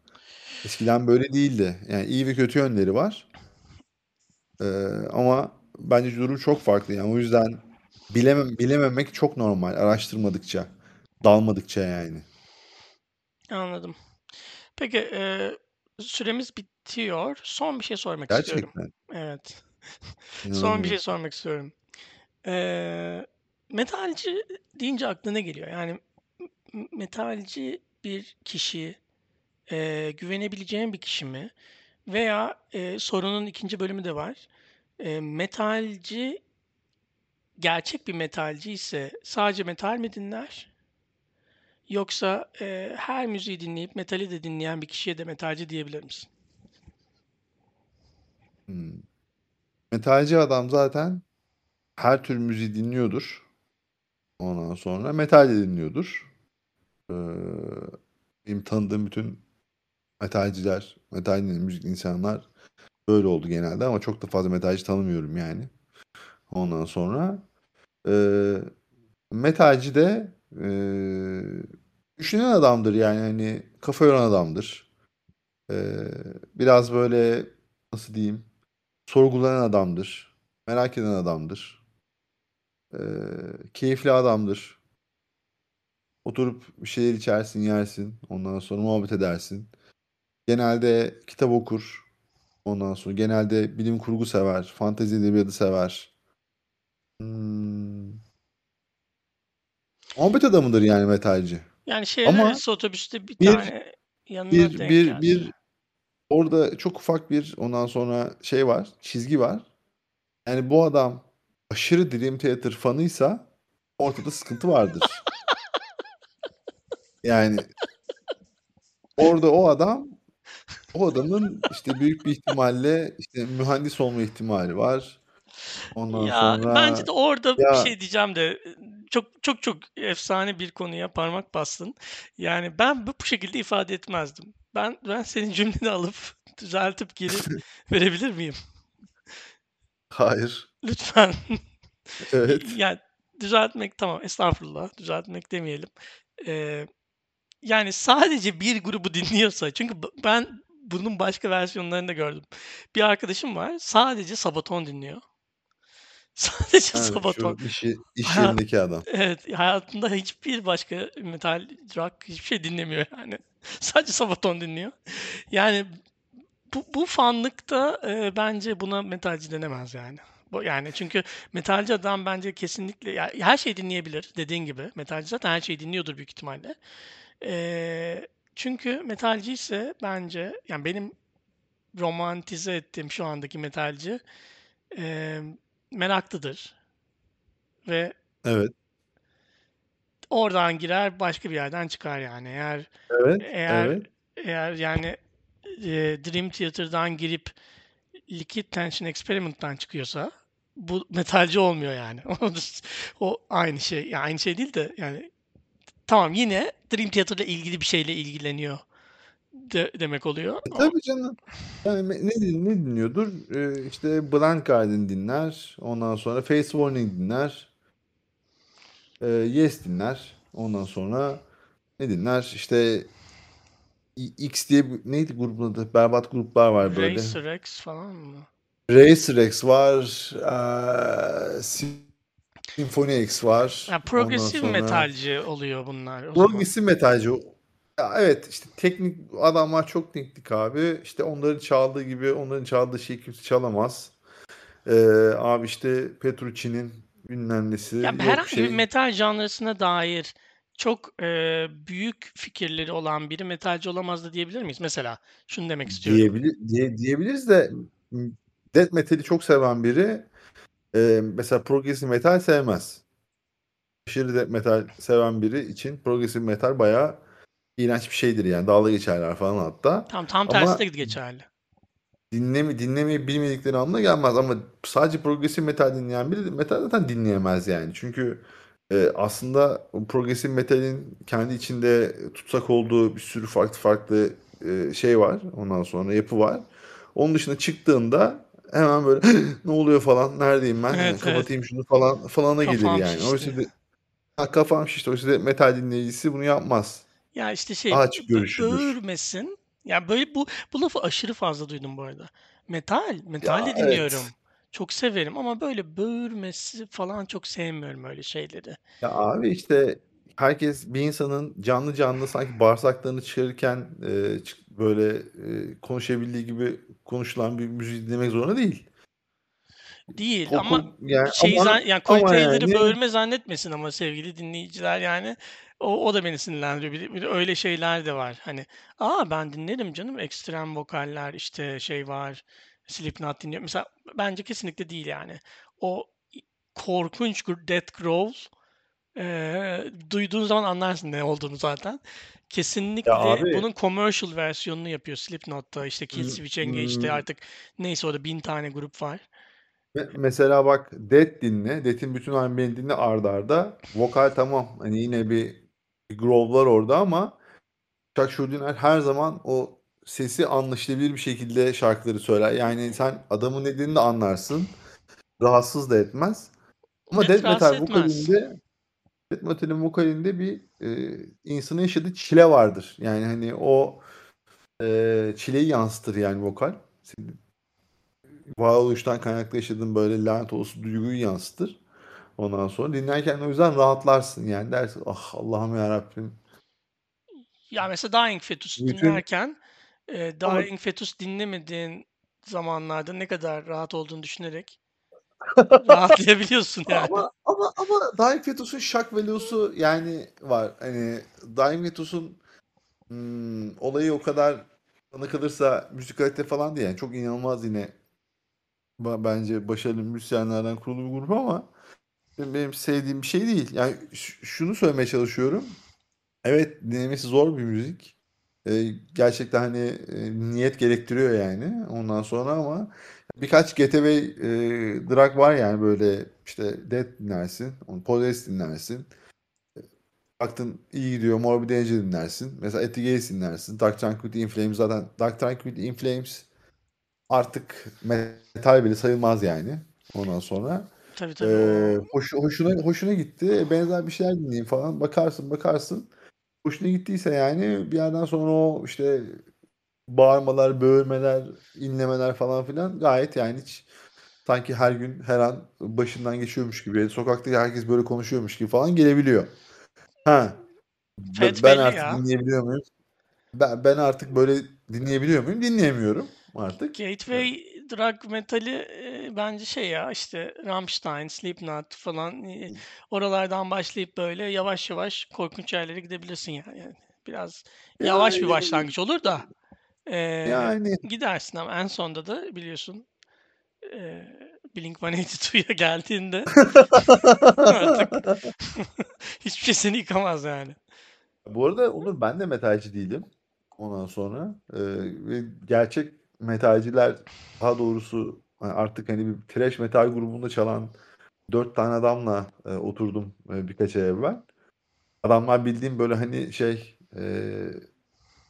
Eskiden böyle değildi. Yani iyi ve kötü yönleri var. E, ama bence durum çok farklı. Yani o yüzden bilemem, bilememek çok normal araştırmadıkça. Dalmadıkça yani. Anladım. Peki e, süremiz bitiyor. Son bir şey sormak istiyorum. Gerçekten. Evet. Son bir şey sormak istiyorum. E, metalci deyince aklına geliyor? Yani metalci bir kişi, e, güvenebileceğin bir kişi mi? Veya e, sorunun ikinci bölümü de var. E, metalci gerçek bir metalci ise sadece metal mi dinler? Yoksa e, her müziği dinleyip metali de dinleyen bir kişiye de metalci diyebilir misin? Hmm. Metalci adam zaten her tür müziği dinliyordur. Ondan sonra metal de dinliyordur. Ee, benim tanıdığım bütün metalciler, metal müzik insanlar böyle oldu genelde ama çok da fazla metalci tanımıyorum yani. Ondan sonra e, metalci de e, düşünen adamdır yani hani kafa yoran adamdır. E, biraz böyle nasıl diyeyim sorgulayan adamdır. Merak eden adamdır. E, keyifli adamdır. Oturup bir şeyler içersin, yersin. Ondan sonra muhabbet edersin. Genelde kitap okur. Ondan sonra genelde bilim kurgu sever. Fantezi edebiyatı sever. Hmm. Muhabbet adamıdır yani metalci. Yani şehir Ama otobüste bir bir tane yanına bir denk bir geldi. bir orada çok ufak bir ondan sonra şey var, çizgi var. Yani bu adam aşırı Dream Theater fanıysa ortada sıkıntı vardır. Yani orada o adam o adamın işte büyük bir ihtimalle işte mühendis olma ihtimali var. Ondan Ya bence sonra de orada bir ya şey diyeceğim de çok çok çok efsane bir konuya parmak bastın. Yani ben bu şekilde ifade etmezdim. Ben ben senin cümleni alıp düzeltip geri verebilir miyim? hayır. Lütfen. Evet. Yani düzeltmek tamam estağfurullah düzeltmek demeyelim. Ee, yani sadece bir grubu dinliyorsa çünkü ben bunun başka versiyonlarını da gördüm. Bir arkadaşım var sadece Sabaton dinliyor. Sadece Ha, Sabaton. şu iş Hayat, yerindeki adam. evet hayatında hiçbir başka metal, rock hiçbir şey dinlemiyor yani. Sadece Sabaton dinliyor. Yani bu, bu fanlıkta e, bence buna metalci denemez yani. Bu, yani çünkü metalci adam bence kesinlikle ya her şeyi dinleyebilir dediğin gibi. Metalci zaten her şeyi dinliyordur büyük ihtimalle. E, çünkü metalci ise bence yani benim romantize ettiğim şu andaki metalci e, meraklıdır ve Evet. oradan girer başka bir yerden çıkar yani. Eğer Evet. eğer Evet. eğer yani e, Dream Theater'dan girip Liquid Tension Experiment'tan çıkıyorsa bu metalci olmuyor yani. o aynı şey. Yani aynı şey değil de yani tamam yine Dream Theater'la ilgili bir şeyle ilgileniyor de, demek oluyor. E, tabii canım. Yani ne, ne dinliyordur? Ee, işte Blind Guardian dinler. Ondan sonra Face Warning dinler. Ee, yes dinler. Ondan sonra ne dinler? İşte X diye neydi grubun adı? Berbat gruplar var böyle. Racer X falan mı? Racer X var. Ee, Symphony X var. Ya progresif sonra... metalci oluyor bunlar. Progresif metalci. Ya evet işte teknik adamlar çok teknik abi. İşte onların çaldığı gibi onların çaldığı şeyi kimse çalamaz. Ee, abi işte Petrucci'nin bilmem nesi. Ya herhangi şey... bir metal janrısına dair çok e, büyük fikirleri olan biri metalci olamaz da diyebilir miyiz? Mesela şunu demek istiyorum. Diyebilir, diye, diyebiliriz de death metal'i çok seven biri e, mesela progressive metal sevmez. Aşırı death metal seven biri için progressive metal bayağı iğrenç bir şeydir yani. Dalga geçerler falan hatta. Tam tam tersi Ama de geçerli. Dinleme, dinlemeyi bilmedikleri anlamına gelmez ama sadece progresif metal dinleyen biri metal zaten dinleyemez yani. Çünkü e, aslında progresif metalin kendi içinde tutsak olduğu bir sürü farklı farklı e, şey var. Ondan sonra yapı var. Onun dışında çıktığında hemen böyle ne oluyor falan neredeyim ben evet, yani, kapatayım evet. şunu falan falana gelir yani. Şişti. Oysa de, ha, kafam şişti. Oysa de metal dinleyicisi bunu yapmaz. Ya işte şey görüşüdür. böğürmesin. Ya böyle bu bu lafı aşırı fazla duydum bu arada. Metal, metal de dinliyorum. Evet. Çok severim ama böyle böğürmesi falan çok sevmiyorum öyle şeyleri. Ya abi işte herkes bir insanın canlı canlı sanki bağırsaklarını çıkarırken e, böyle e, konuşabildiği gibi konuşulan bir müzik dinlemek zorunda değil. Değil Pop'un, ama yani, şey ama, yani kokteyleri yani, böğürme zannetmesin ama sevgili dinleyiciler yani o, o da beni sinirlendiriyor. Bir, bir de öyle şeyler de var. Hani aa ben dinlerim canım ekstrem vokaller işte şey var. Slipknot dinliyor. Mesela bence kesinlikle değil yani. O korkunç death growl e, duyduğun zaman anlarsın ne olduğunu zaten. Kesinlikle abi, bunun commercial versiyonunu yapıyor Slipknot'ta işte Killswitch Engage'de artık neyse orada bin tane grup var. Mesela bak Death dinle. Death'in bütün albümlerini dinle arda. Vokal tamam. Hani yine bir bir grove var orada ama Chuck Schuldiner her zaman o sesi anlaşılabilir bir şekilde şarkıları söyler. Yani sen adamın nedenini de anlarsın. Rahatsız da etmez. Ama Net death metal vokalinde death metal'in vokalinde bir e, insanın yaşadığı çile vardır. Yani hani o e, çileyi yansıtır yani vokal. Senin varoluştan kaynaklı yaşadığın böyle lanet olsun duyguyu yansıtır. Ondan sonra dinlerken o yüzden rahatlarsın yani dersin ah Allah'ım ya Rabbim. Ya mesela Dying Fetus Bütün... dinlerken e, Dying ama... Fetus dinlemediğin zamanlarda ne kadar rahat olduğunu düşünerek rahatlayabiliyorsun yani. Ama ama ama Dying Fetus'un shock value'su yani var. Hani Dying Fetus'un hmm, olayı o kadar bana kalırsa müzikalite falan değil yani çok inanılmaz yine bence başarılı müzisyenlerden kurulu bir grup ama benim sevdiğim bir şey değil. Yani şunu söylemeye çalışıyorum. Evet dinlemesi zor bir müzik. Ee, gerçekten hani e, niyet gerektiriyor yani ondan sonra ama birkaç Getaway e, drag var yani böyle işte Dead dinlersin, Polis dinlersin. Baktın iyi gidiyor Morbid Angel dinlersin. Mesela Etty Gaze dinlersin. Dark Tranquility In Flames zaten Dark Tranquility In Flames artık metal bile sayılmaz yani ondan sonra. Tabii tabii. Ee, hoş, hoşuna hoşuna gitti. Benzer bir şeyler dinleyeyim falan. Bakarsın bakarsın. Hoşuna gittiyse yani bir yerden sonra o işte bağırmalar, böğürmeler, inlemeler falan filan gayet yani hiç sanki her gün her an başından geçiyormuş gibi, sokakta herkes böyle konuşuyormuş gibi falan gelebiliyor. Ha. Fet ben artık ya. dinleyebiliyor muyum? Ben, ben artık böyle dinleyebiliyor muyum? Dinleyemiyorum artık. Gateway drag metali e, bence şey ya işte Rammstein, Slipknot falan e, oralardan başlayıp böyle yavaş yavaş korkunç yerlere gidebilirsin yani. yani biraz yavaş yani, bir başlangıç olur da e, yani gidersin ama en sonda da biliyorsun e, Blink-182'ya geldiğinde artık hiçbir şey seni yıkamaz yani. Bu arada Onur ben de metalci değilim. Ondan sonra e, gerçek metalciler daha doğrusu hani artık hani bir thrash metal grubunda çalan 4 tane adamla e, oturdum e, birkaç ay evvel. Adamlar bildiğim böyle hani şey e,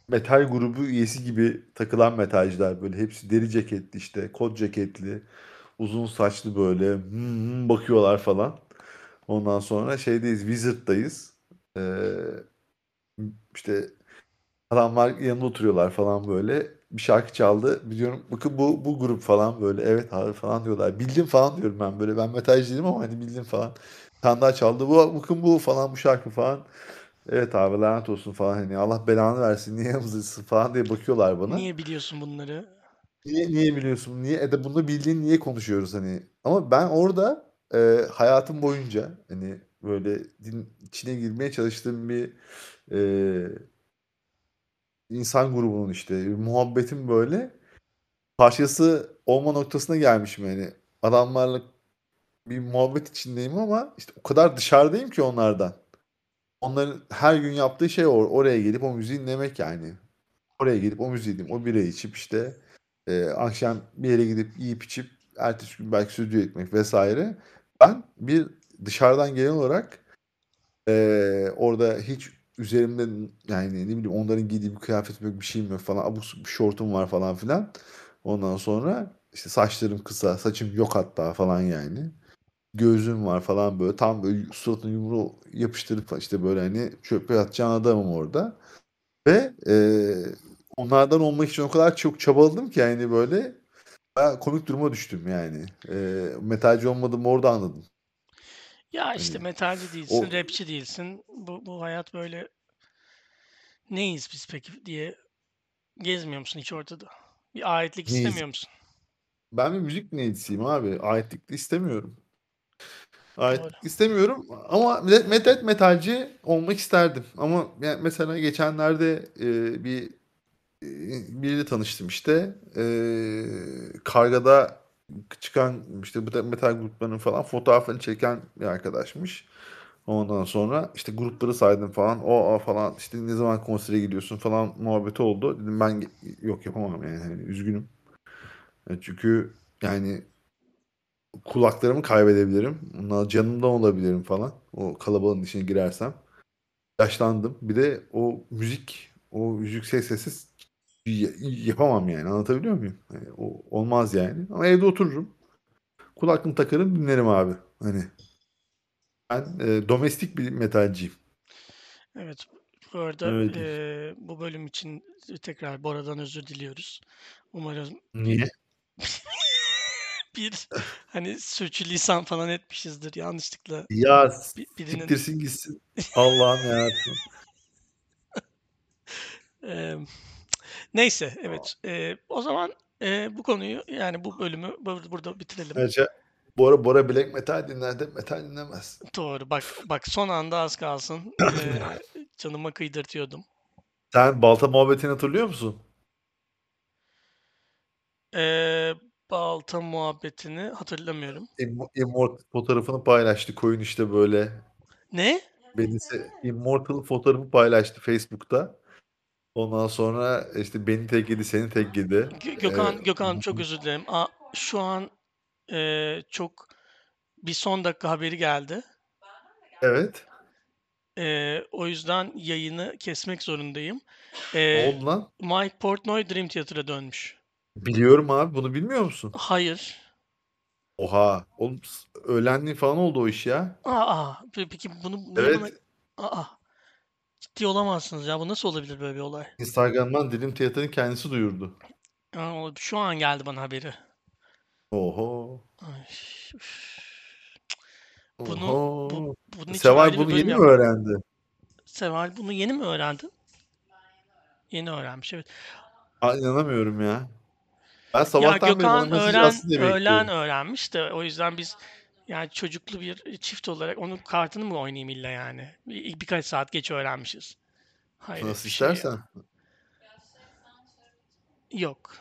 metal grubu üyesi gibi takılan metalciler böyle hepsi deri ceketli işte kot ceketli uzun saçlı böyle hmm, hmm bakıyorlar falan. Ondan sonra şeydeyiz Wizard'dayız. Ee, işte adamlar yanında oturuyorlar falan böyle. Bir şarkı çaldı. Biliyorum bakın bu bu grup falan böyle. Evet abi falan diyorlar. Bildim falan diyorum ben böyle. Ben metalci değilim ama hani bildim falan. Bir daha çaldı. Bu bakın bu falan bu şarkı falan. Evet abi lanet olsun falan hani Allah belanı versin niye yalnızsın falan diye bakıyorlar bana. Niye biliyorsun bunları? Niye niye biliyorsun? Niye e de bunu bildiğin niye konuşuyoruz hani? Ama ben orada e, hayatım boyunca hani böyle din içine girmeye çalıştığım bir e, insan grubunun işte muhabbetin böyle parçası olma noktasına gelmişim yani. Adamlarla bir muhabbet içindeyim ama işte o kadar dışarıdayım ki onlardan. Onların her gün yaptığı şey or oraya gelip o müziği dinlemek yani. Oraya gelip o müziği dinleyip o birayı içip işte e, akşam bir yere gidip yiyip içip ertesi gün belki stüdyo ekmek vesaire. Ben bir dışarıdan gelen olarak e, orada hiç üzerimde yani ne bileyim onların giydiği bir kıyafet yok bir şeyim yok falan abuk bir şortum var falan filan. Ondan sonra işte saçlarım kısa saçım yok hatta falan yani. Gözüm var falan böyle tam böyle suratını yumruğu yapıştırıp işte böyle hani çöpe atacağın adamım orada. Ve e, onlardan olmak için o kadar çok çabaladım ki yani böyle komik duruma düştüm yani. E, metalci olmadığımı orada anladım. Ya işte Hani metalci değilsin, o rapçi değilsin. Bu, bu hayat böyle neyiz biz peki diye gezmiyor musun hiç ortada? Bir aitlik neyiz? istemiyor musun? Ben bir müzik dinleyicisiyim abi. Aitlik de istemiyorum. Aitlik Doğru. istemiyorum ama metal metalci olmak isterdim. Ama yani mesela geçenlerde e, bir e, biriyle tanıştım işte. E, Karga'da çıkan işte metal gruplarının falan fotoğraflarını çeken bir arkadaşmış. Ondan sonra işte grupları saydım falan. O, falan işte ne zaman konsere gidiyorsun falan muhabbeti oldu. Dedim ben yok yapamam yani. yani üzgünüm. Yani çünkü yani kulaklarımı kaybedebilirim. Ondan canımdan olabilirim falan. O kalabalığın içine girersem. Yaşlandım. Bir de o müzik, o yüksek yapamam yani. Anlatabiliyor muyum? Yani o olmaz yani. Ama evde otururum. Kulaklığımı takarım dinlerim abi. Hani ben e, domestik bir metalciyim. Evet. Bu arada Öyle e, bu bölüm için tekrar Bora'dan özür diliyoruz. Umarım Niye? bir hani sürçülisan falan etmişizdir yanlışlıkla. Ya Bir, birinin siktirsin gitsin. Allah'ım yarabbim. e, neyse evet. E, o zaman e, bu konuyu yani bu bölümü bur- burada bitirelim. Ayrıca Bora, Bora Black Metal dinler de metal dinlemez. Doğru. Bak bak son anda az kalsın. E, canıma kıydırtıyordum. Sen balta muhabbetini hatırlıyor musun? E, balta muhabbetini hatırlamıyorum. Im- Immortal fotoğrafını paylaştı. Koyun işte böyle. Ne? Benisi Immortal fotoğrafı paylaştı Facebook'ta. Ondan sonra işte beni tek yedi, seni tek yedi. Gö- Ee, Gökhan Gökhan çok özür dilerim. Aa, şu an e, çok bir son dakika haberi geldi. evet. E, o yüzden yayını kesmek zorundayım. E, oldu lan? Mike Portnoy Dream Theater'a dönmüş. Biliyorum abi. Bunu bilmiyor musun? Hayır. Oha. Oğlum öğlenliği falan oldu o iş ya. Aa, pe- peki bunu niye bana... Evet. Aa, ciddi olamazsınız ya. Bu nasıl olabilir böyle bir olay? Instagram'dan Dilim Tiyatro'nun kendisi duyurdu. Aa, şu an geldi bana haberi. Oho. Ay, üf. Bunu bu Oho. bunun için Seval ayrı bir bunu bölüm yeni mi öğrendi? Seval bunu yeni mi öğrendin? Yeni öğrenmiş evet. Aa, inanamıyorum ya. Ben Ya sabahtan beri bana Gökhan mesaj öğren atsın diye öğlen bekliyorum. öğrenmiş de o yüzden biz yani çocuklu bir çift olarak onun kartını mı oynayayım illa yani? Bir, birkaç saat geç öğrenmişiz. Hayret Nasıl şey istersen. Yok.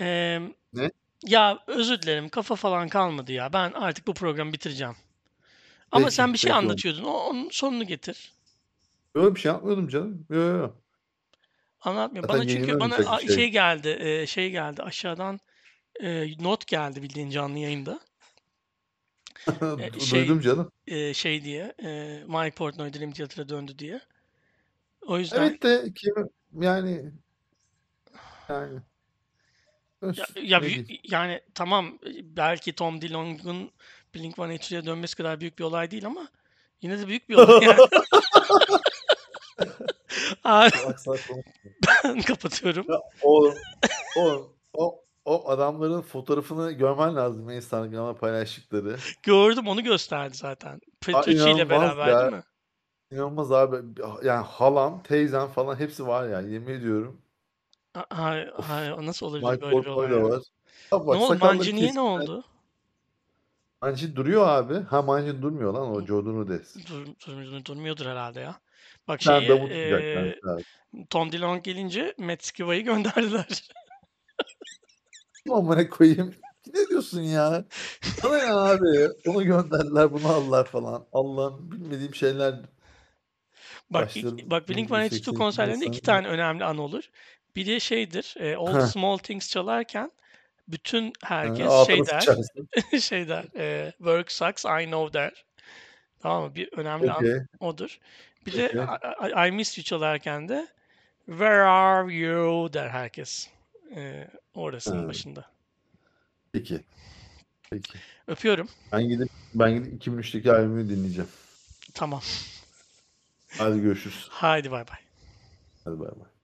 Ee, Ne? ya özür dilerim kafa falan kalmadı ya. Ben artık bu programı bitireceğim. Ama Peki. sen bir şey Peki anlatıyordun. O, onun sonunu getir. Böyle bir şey yapmıyordum canım. Yo, yo, yo. Anlatmıyor. Zaten Bana çünkü bana şey. şey geldi, şey geldi aşağıdan, not geldi bildiğin canlı yayında. Du şey, duydum canım. eee, şey diye, eee, My Portnoy Dream Theater'a döndü diye. O yüzden Evet de kimi yani yani Ya ya büyük yani tamam, belki Tom DeLonge'un Blink-182'ye dönmesi kadar büyük bir olay değil ama yine de büyük bir olay yani. Abi ben kapatıyorum. Ya oğlum, oğlum o o adamların fotoğrafını görmen lazım Instagram'a paylaştıkları. Gördüm, onu gösterdi zaten. Petrucci ile beraber değil ya. mi? İnanılmaz abi. Yani halam, teyzem falan hepsi var ya yemin ediyorum. A hay Of. hay o nasıl olabilir böyle bir olay var. Ya Ne bak oldu? sakalları Mancini'ye ne kesmişler. oldu? Mancini duruyor abi. Ha Mancini durmuyor lan o Joe Nudes. Dur dur durmuyordur herhâlde ya. Bak şeyi, abi. Tom DeLonge gelince Matt Skiva'yı gönderdiler. Amına koyayım. Ne diyorsun ya? Sana ne abi? Onu gönderdiler, bunu aldılar falan. Allah'ım bilmediğim şeyler Bak ilk başlarım bak Blink-182 18 konserlerinde 2 Nisan'da. tane önemli an olur. Biri şeydir, eee, All the. Small Things çalarken bütün He, herkes şey ağzına der, şey der, eee, "Work sucks, I know" der. Tamam mı? Bir önemli an Okay. odur. Bir de Okay. I I I Miss You çalarken de "Where are you?" der herkes, eee, orasının He. başında. Peki. Peki. Öpüyorum. Ben gidip ben gidip 2003'teki albümü dinleyeceğim. Tamam. Hadi görüşürüz. Haydi baybay. Hadi baybay.